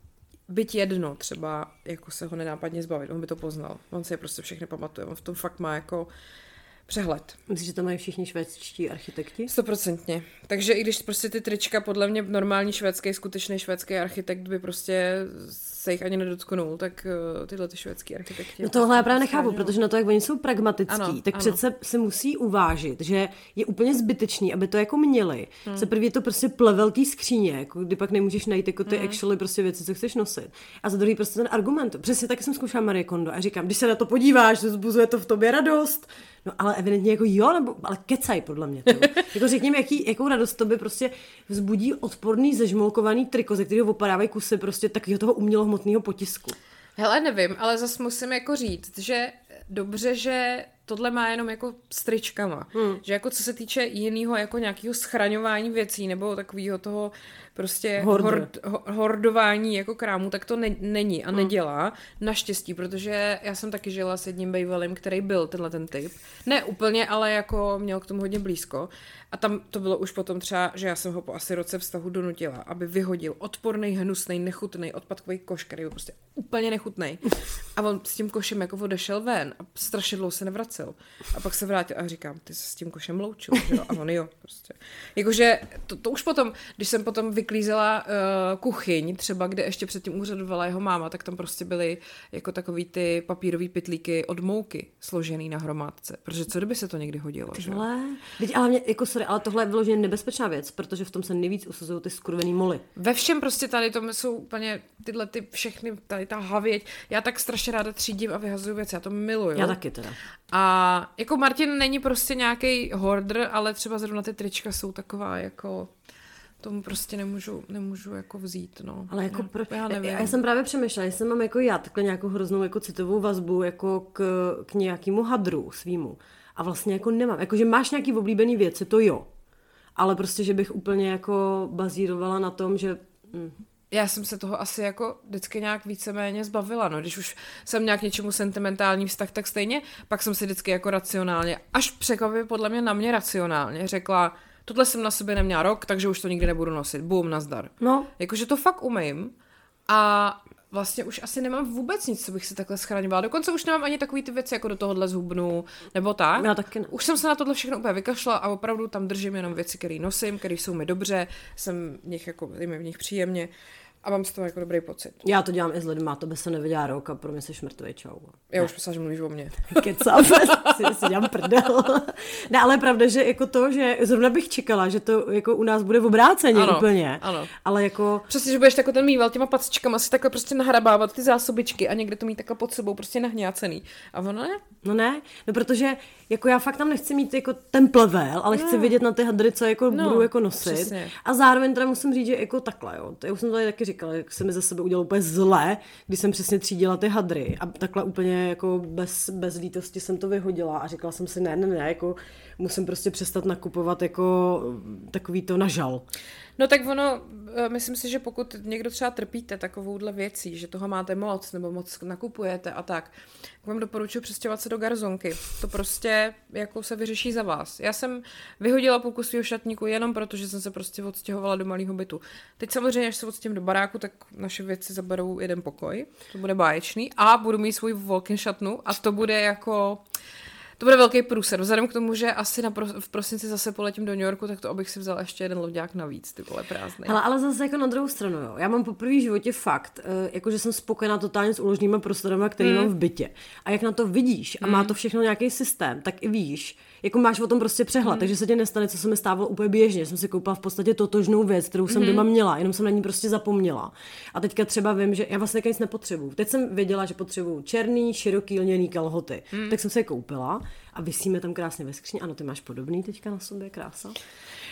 byť jedno třeba, jako se ho nenápadně zbavit, on by to poznal. On si je prostě všechny pamatuje, on v tom fakt má jako přehled. Myslíš, že to mají všichni švédští architekti? Stoprocentně. Takže i když prostě ty trička, podle mě normální švédský, skutečný švédský architekt by prostě se jich ani nedotknul, tak uh, tyhle ty švédský architekti. No tohle já právě nechápu, protože na to, jak oni jsou pragmatický, ano, tak ano. přece se musí uvážit, že je úplně zbytečný, aby to jako měli. Hmm. Se první to prostě plevelký skříně, jako kdy pak nemůžeš najít jako ty hmm. actually prostě věci, co chceš nosit. A za druhý prostě ten argument. Přesně tak jsem zkoušela Marie Kondo a říkám, když se na to podíváš, zbuzuje to v tobě radost. No ale evidentně jako jo, nebo, ale kecaj podle mě. To. jako řekněme, jaký, jakou radost to by prostě vzbudí odporný zežmolkovaný triko, ze kterého opadávají kusy prostě takového toho umělohmotného potisku. Hele, nevím, ale zase musím jako říct, že dobře, že tohle má jenom jako stričkama. Hmm. Že jako co se týče jiného jako nějakého schraňování věcí nebo takového toho prostě hord, hordování jako krámu, tak to ne, není a hmm. nedělá. Naštěstí, protože já jsem taky žila s jedním bývalým, který byl tenhle ten typ. Ne úplně, ale jako měl k tomu hodně blízko. A tam to bylo už potom třeba, že já jsem ho po asi roce vztahu donutila, aby vyhodil odporný, hnusný, nechutný odpadkový koš, který byl prostě úplně nechutný. A on s tím košem jako odešel ven a strašně dlouho se nevracel. A pak se vrátil a říkám, ty se s tím košem loučil, že jo? A on jo, prostě. Jakože to, to už potom, když jsem potom vyklízela uh, kuchyň, třeba kde ještě předtím úřadovala jeho máma, tak tam prostě byly jako takový ty papírové pitlíky od mouky složený na hromádce. Protože co kdyby se to někdy hodilo, že jo? Teď ale mě, jako sorry, ale tohle je vyloženě nebezpečná věc, protože v tom se nejvíc usazují ty skurvený moly. Ve všem prostě tady to jsou úplně tyhle ty všechny, tady ta havěť. Já tak strašně ráda třídím a vyhazuju věci, já to miluju. Já taky teda. A jako Martin není prostě nějaký hoarder, ale třeba zrovna ty trička jsou taková jako tomu prostě nemůžu, nemůžu jako vzít, no. Ale jako pro... já, nevím. já jsem právě přemýšlela, jestli mám jako já takhle nějakou hroznou jako citovou vazbu jako k, k nějakému hadru svýmu. A vlastně jako nemám. Jakože máš nějaký oblíbený věci, to jo. Ale prostě, že bych úplně jako bazírovala na tom, že... Hm. Já jsem se toho asi jako vždycky nějak víceméně zbavila, no. Když už jsem nějak něčemu sentimentální vztah, tak stejně pak jsem si vždycky jako racionálně, až překvapivě podle mě na mě racionálně řekla, tohle jsem na sobě neměla rok, takže už to nikdy nebudu nosit. Bum, nazdar. No. Jakože to fakt umím. A vlastně už asi nemám vůbec nic, co bych si takhle schraňovala. Dokonce už nemám ani takový ty věci, jako do tohohle zhubnu, nebo tak. Já taky ne. Už jsem se na tohle všechno úplně vykašla a opravdu tam držím jenom věci, které nosím, které jsou mi dobře, jsem v nich, jako, v nich příjemně a mám z toho jako dobrý pocit. Já to dělám i s lidmi, to by se neviděla rok a pro mě se šmrtvý čau. Já už myslím, že mluvíš o mně. Kecám, si, si dělám prdel. ne, ale pravda, že jako to, že zrovna bych čekala, že to jako u nás bude v obráceně ano, úplně. Ano. Ale jako... Přesně, že budeš jako ten mýval těma pacičkama si takhle prostě nahrabávat ty zásobičky a někde to mít takhle pod sebou prostě nahňácený. A ono ne? No ne, no protože jako já fakt tam nechci mít jako ten plevel, ale no. chci vidět na ty hadry, co jako no, budu jako nosit. Přesně. A zároveň teda musím říct, že jako takhle, jo. To já už jsem tady taky říkala, jak se mi za sebe udělalo úplně zle, když jsem přesně třídila ty hadry a takhle úplně jako bez, bez lítosti jsem to vyhodila a říkala jsem si, ne, ne, ne, jako musím prostě přestat nakupovat jako takový to nažal. No tak ono, eh, myslím si, že pokud někdo třeba trpíte takovouhle věcí, že toho máte moc nebo moc nakupujete a tak, vám doporučuji přestěhovat se do garzonky. To prostě jako se vyřeší za vás. Já jsem vyhodila půlku svého šatníku jenom proto, že jsem se prostě odstěhovala do malého bytu. Teď samozřejmě, až se odstěhím do baráku, tak naše věci zaberou jeden pokoj. To bude báječný. A budu mít svůj walk šatnu a to bude jako to bude velký průser. Vzhledem k tomu, že asi na pro, v prosinci zase poletím do New Yorku, tak to abych si vzal ještě jeden loďák navíc, ty vole prázdný. Ale, ale zase jako na druhou stranu, jo. Já mám po první životě fakt, uh, jako že jsem spokojená totálně s uložnýma prostorama, který mm. mám v bytě. A jak na to vidíš a má hmm. to všechno nějaký systém, tak i víš, jako máš o tom prostě přehled, mm. takže se ti nestane, co se mi stávalo úplně běžně. Jsem si koupila v podstatě totožnou věc, kterou jsem mm. doma měla, jenom jsem na ní prostě zapomněla. A teďka třeba vím, že já vlastně nic nepotřebuju. Teď jsem věděla, že potřebuju černý, široký lněný kalhoty. Mm. Tak jsem se je koupila a vysíme tam krásně ve skříni. Ano, ty máš podobný teďka na sobě, krása.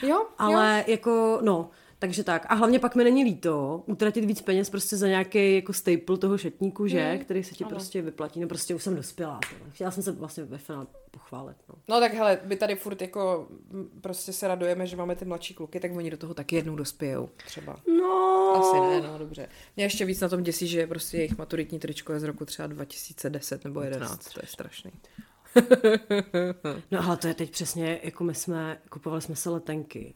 Jo, Ale jo. jako, no, takže tak. A hlavně pak mi není líto utratit víc peněz prostě za nějaký jako staple toho šatníku, že? Hmm, který se ti ano. prostě vyplatí. No prostě už jsem dospělá. Teda. Chtěla jsem se vlastně ve finále pochválit. No. no tak hele, my tady furt jako prostě se radujeme, že máme ty mladší kluky, tak oni do toho taky jednou dospějou třeba. No. Asi ne, no dobře. Mě ještě víc na tom děsí, že prostě jejich maturitní tričko je z roku třeba 2010 nebo 11. To je strašný. no ale to je teď přesně, jako my jsme, kupovali jsme se letenky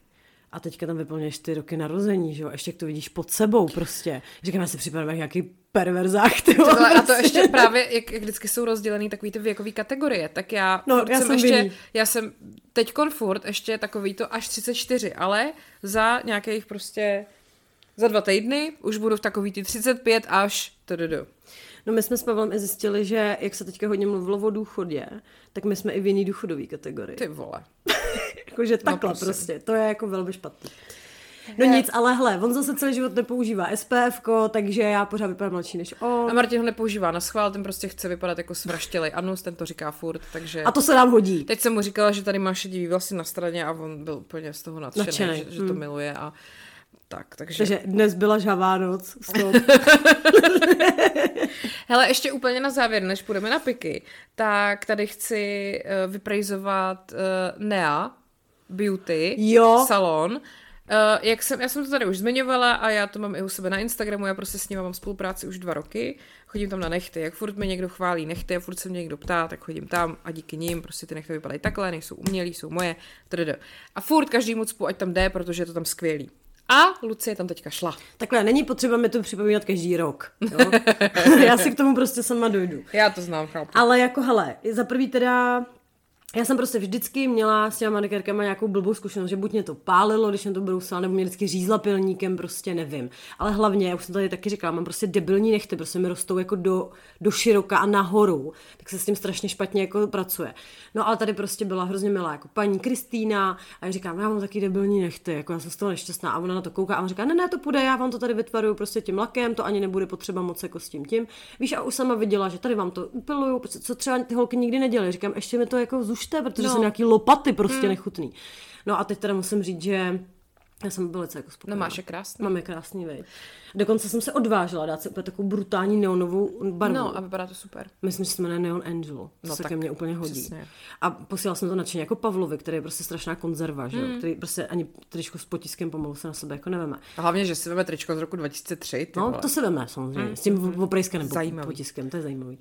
a teďka tam vyplňuješ ty roky narození, že jo, ještě jak to vidíš pod sebou prostě. Říkám, já si připadám jak nějaký perverzák, ty vole, prostě. A to ještě právě, jak, jak vždycky jsou rozdělený takový ty věkový kategorie, tak já, no, já jsem ještě, vinný. já jsem teď furt ještě takový to až 34, ale za nějakých prostě za dva týdny už budu v takový ty 35 až tdd. No my jsme s Pavlem i zjistili, že jak se teďka hodně mluvilo o důchodě, tak my jsme i v jiný důchodový kategorii. Ty vole. Jakože no, takhle no, prostě. To je jako velmi špatné. No nic, ale hle, on zase celý život nepoužívá SPF, takže já pořád vypadám mladší než on. A Martin ho nepoužívá na schvál, ten prostě chce vypadat jako svraštělej Anus, ten to říká furt, takže... A to se nám hodí. Teď jsem mu říkala, že tady má šedivý vlasy na straně a on byl úplně z toho nadšený, nadšený. že, že to hmm. miluje a tak, takže... Takže dnes byla žavá noc. Hele, ještě úplně na závěr, než půjdeme na piky, tak tady chci uh, vyprejzovat uh, Nea Beauty jo. salon. Uh, jak jsem, já jsem to tady už zmiňovala a já to mám i u sebe na Instagramu, já prostě s ním mám spolupráci už dva roky, chodím tam na nechty, jak furt mi někdo chválí nechty a furt se mě někdo ptá, tak chodím tam a díky nim prostě ty nechty vypadají takhle, nejsou umělý, jsou moje, tdd. A furt každý moc ať tam jde, protože je to tam skvělý. A Lucie tam teďka šla. Takhle, není potřeba mi to připomínat každý rok. Jo? Já si k tomu prostě sama dojdu. Já to znám, chápu. Ale jako hele, za prvý teda já jsem prostě vždycky měla s těma manikérkama nějakou blbou zkušenost, že buď mě to pálilo, když jsem to brousila, nebo mě vždycky řízla pilníkem, prostě nevím. Ale hlavně, já už jsem tady taky říkala, mám prostě debilní nechty, prostě mi rostou jako do, do široka a nahoru, tak se s tím strašně špatně jako pracuje. No ale tady prostě byla hrozně milá jako paní Kristýna a já říkám, já mám taky debilní nechty, jako já jsem z toho nešťastná a ona na to kouká a ona říká, ne, ne, to půjde, já vám to tady vytvaruju prostě tím lakem, to ani nebude potřeba moc jako s tím tím. Víš, a už sama viděla, že tady vám to upiluju, co třeba ty holky nikdy nedělají. Říkám, ještě mi to jako zušte, protože no. jsou nějaký lopaty prostě hmm. nechutný. No a teď teda musím říct, že já jsem velice jako spokojená. No máš je krásný. Máme krásný, vej. Dokonce jsem se odvážila dát si úplně takovou brutální neonovou barvu. No a vypadá to super. Myslím, že se jmenuje Neon Angel. No, se ke mně úplně hodí. Přesně. A posílala jsem to nadšeně jako Pavlovi, který je prostě strašná konzerva, že hmm. který prostě ani tričko s potiskem pomalu se na sebe jako neveme. A hlavně, že si veme tričko z roku 2003. no, vole. to se veme samozřejmě. Hmm. S tím oprejskem nebo potiskem, to je zajímavý.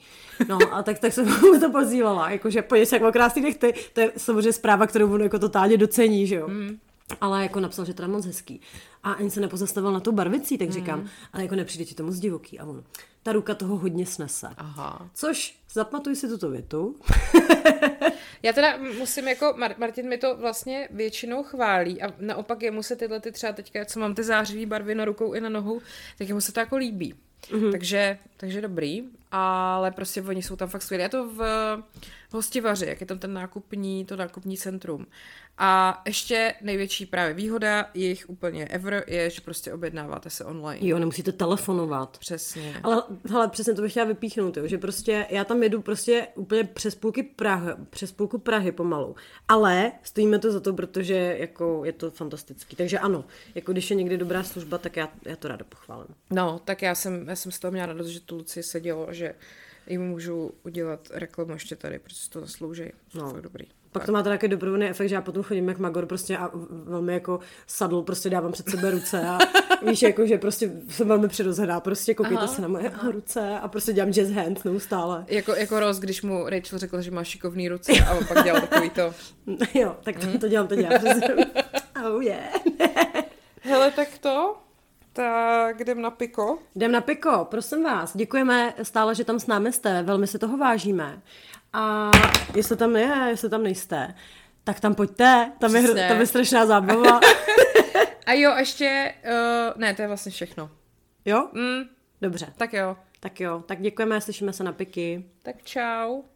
No a tak, tak jsem mu to posílala, jakože pojď se jak krásný nechty. To je samozřejmě zpráva, kterou on jako totálně docení, že jo. Hmm ale jako napsal, že to je moc hezký. A ani se nepozastavil na tu barvicí, tak říkám, mm. ale jako nepřijde ti to moc divoký. A on, ta ruka toho hodně snese. Aha. Což, zapamatuj si tuto větu. Já teda musím jako, Martin mi to vlastně většinou chválí a naopak jemu se tyhle ty třeba teďka, co mám ty zářivý barvy na rukou i na nohou, tak jemu se to jako líbí. Mm-hmm. Takže, takže dobrý, ale prostě oni jsou tam fakt skvělí. Je to v Hostivaři, jak je tam ten nákupní, to nákupní centrum. A ještě největší právě výhoda jejich úplně ever je, že prostě objednáváte se online. Jo, nemusíte telefonovat. Přesně. Ale hele, přesně to bych chtěla vypíchnout, jo, že prostě já tam jedu prostě úplně přes půlky Prahy, přes půlku Prahy pomalu. Ale stojíme to za to, protože jako je to fantastický. Takže ano, jako když je někdy dobrá služba, tak já, já to ráda pochválím. No, tak já jsem, já jsem z toho měla radost, že tu Lucie se dělo, že jim můžu udělat reklamu ještě tady, protože to zaslouží. No. To dobrý. Pak tak. to má taky doprovodný efekt, že já potom chodím jak magor prostě a velmi jako sadl prostě dávám před sebe ruce a víš, jako, že prostě jsem velmi přirozená, prostě koukejte se na moje aha. ruce a prostě dělám jazz hand neustále. Jako, jako Ross, když mu Rachel řekl, že má šikovný ruce a on pak dělal takový to. jo, tak to, to dělám teď já. oh yeah. Hele, tak to, tak jdem na piko. Jdem na piko, prosím vás. Děkujeme stále, že tam s námi jste, velmi si toho vážíme. A jestli tam je, jestli tam nejste, tak tam pojďte, tam, je, tam je strašná zábava. A jo, ještě, uh, ne, to je vlastně všechno. Jo? Mm. Dobře. Tak jo. Tak jo, tak děkujeme, slyšíme se na piky. Tak čau.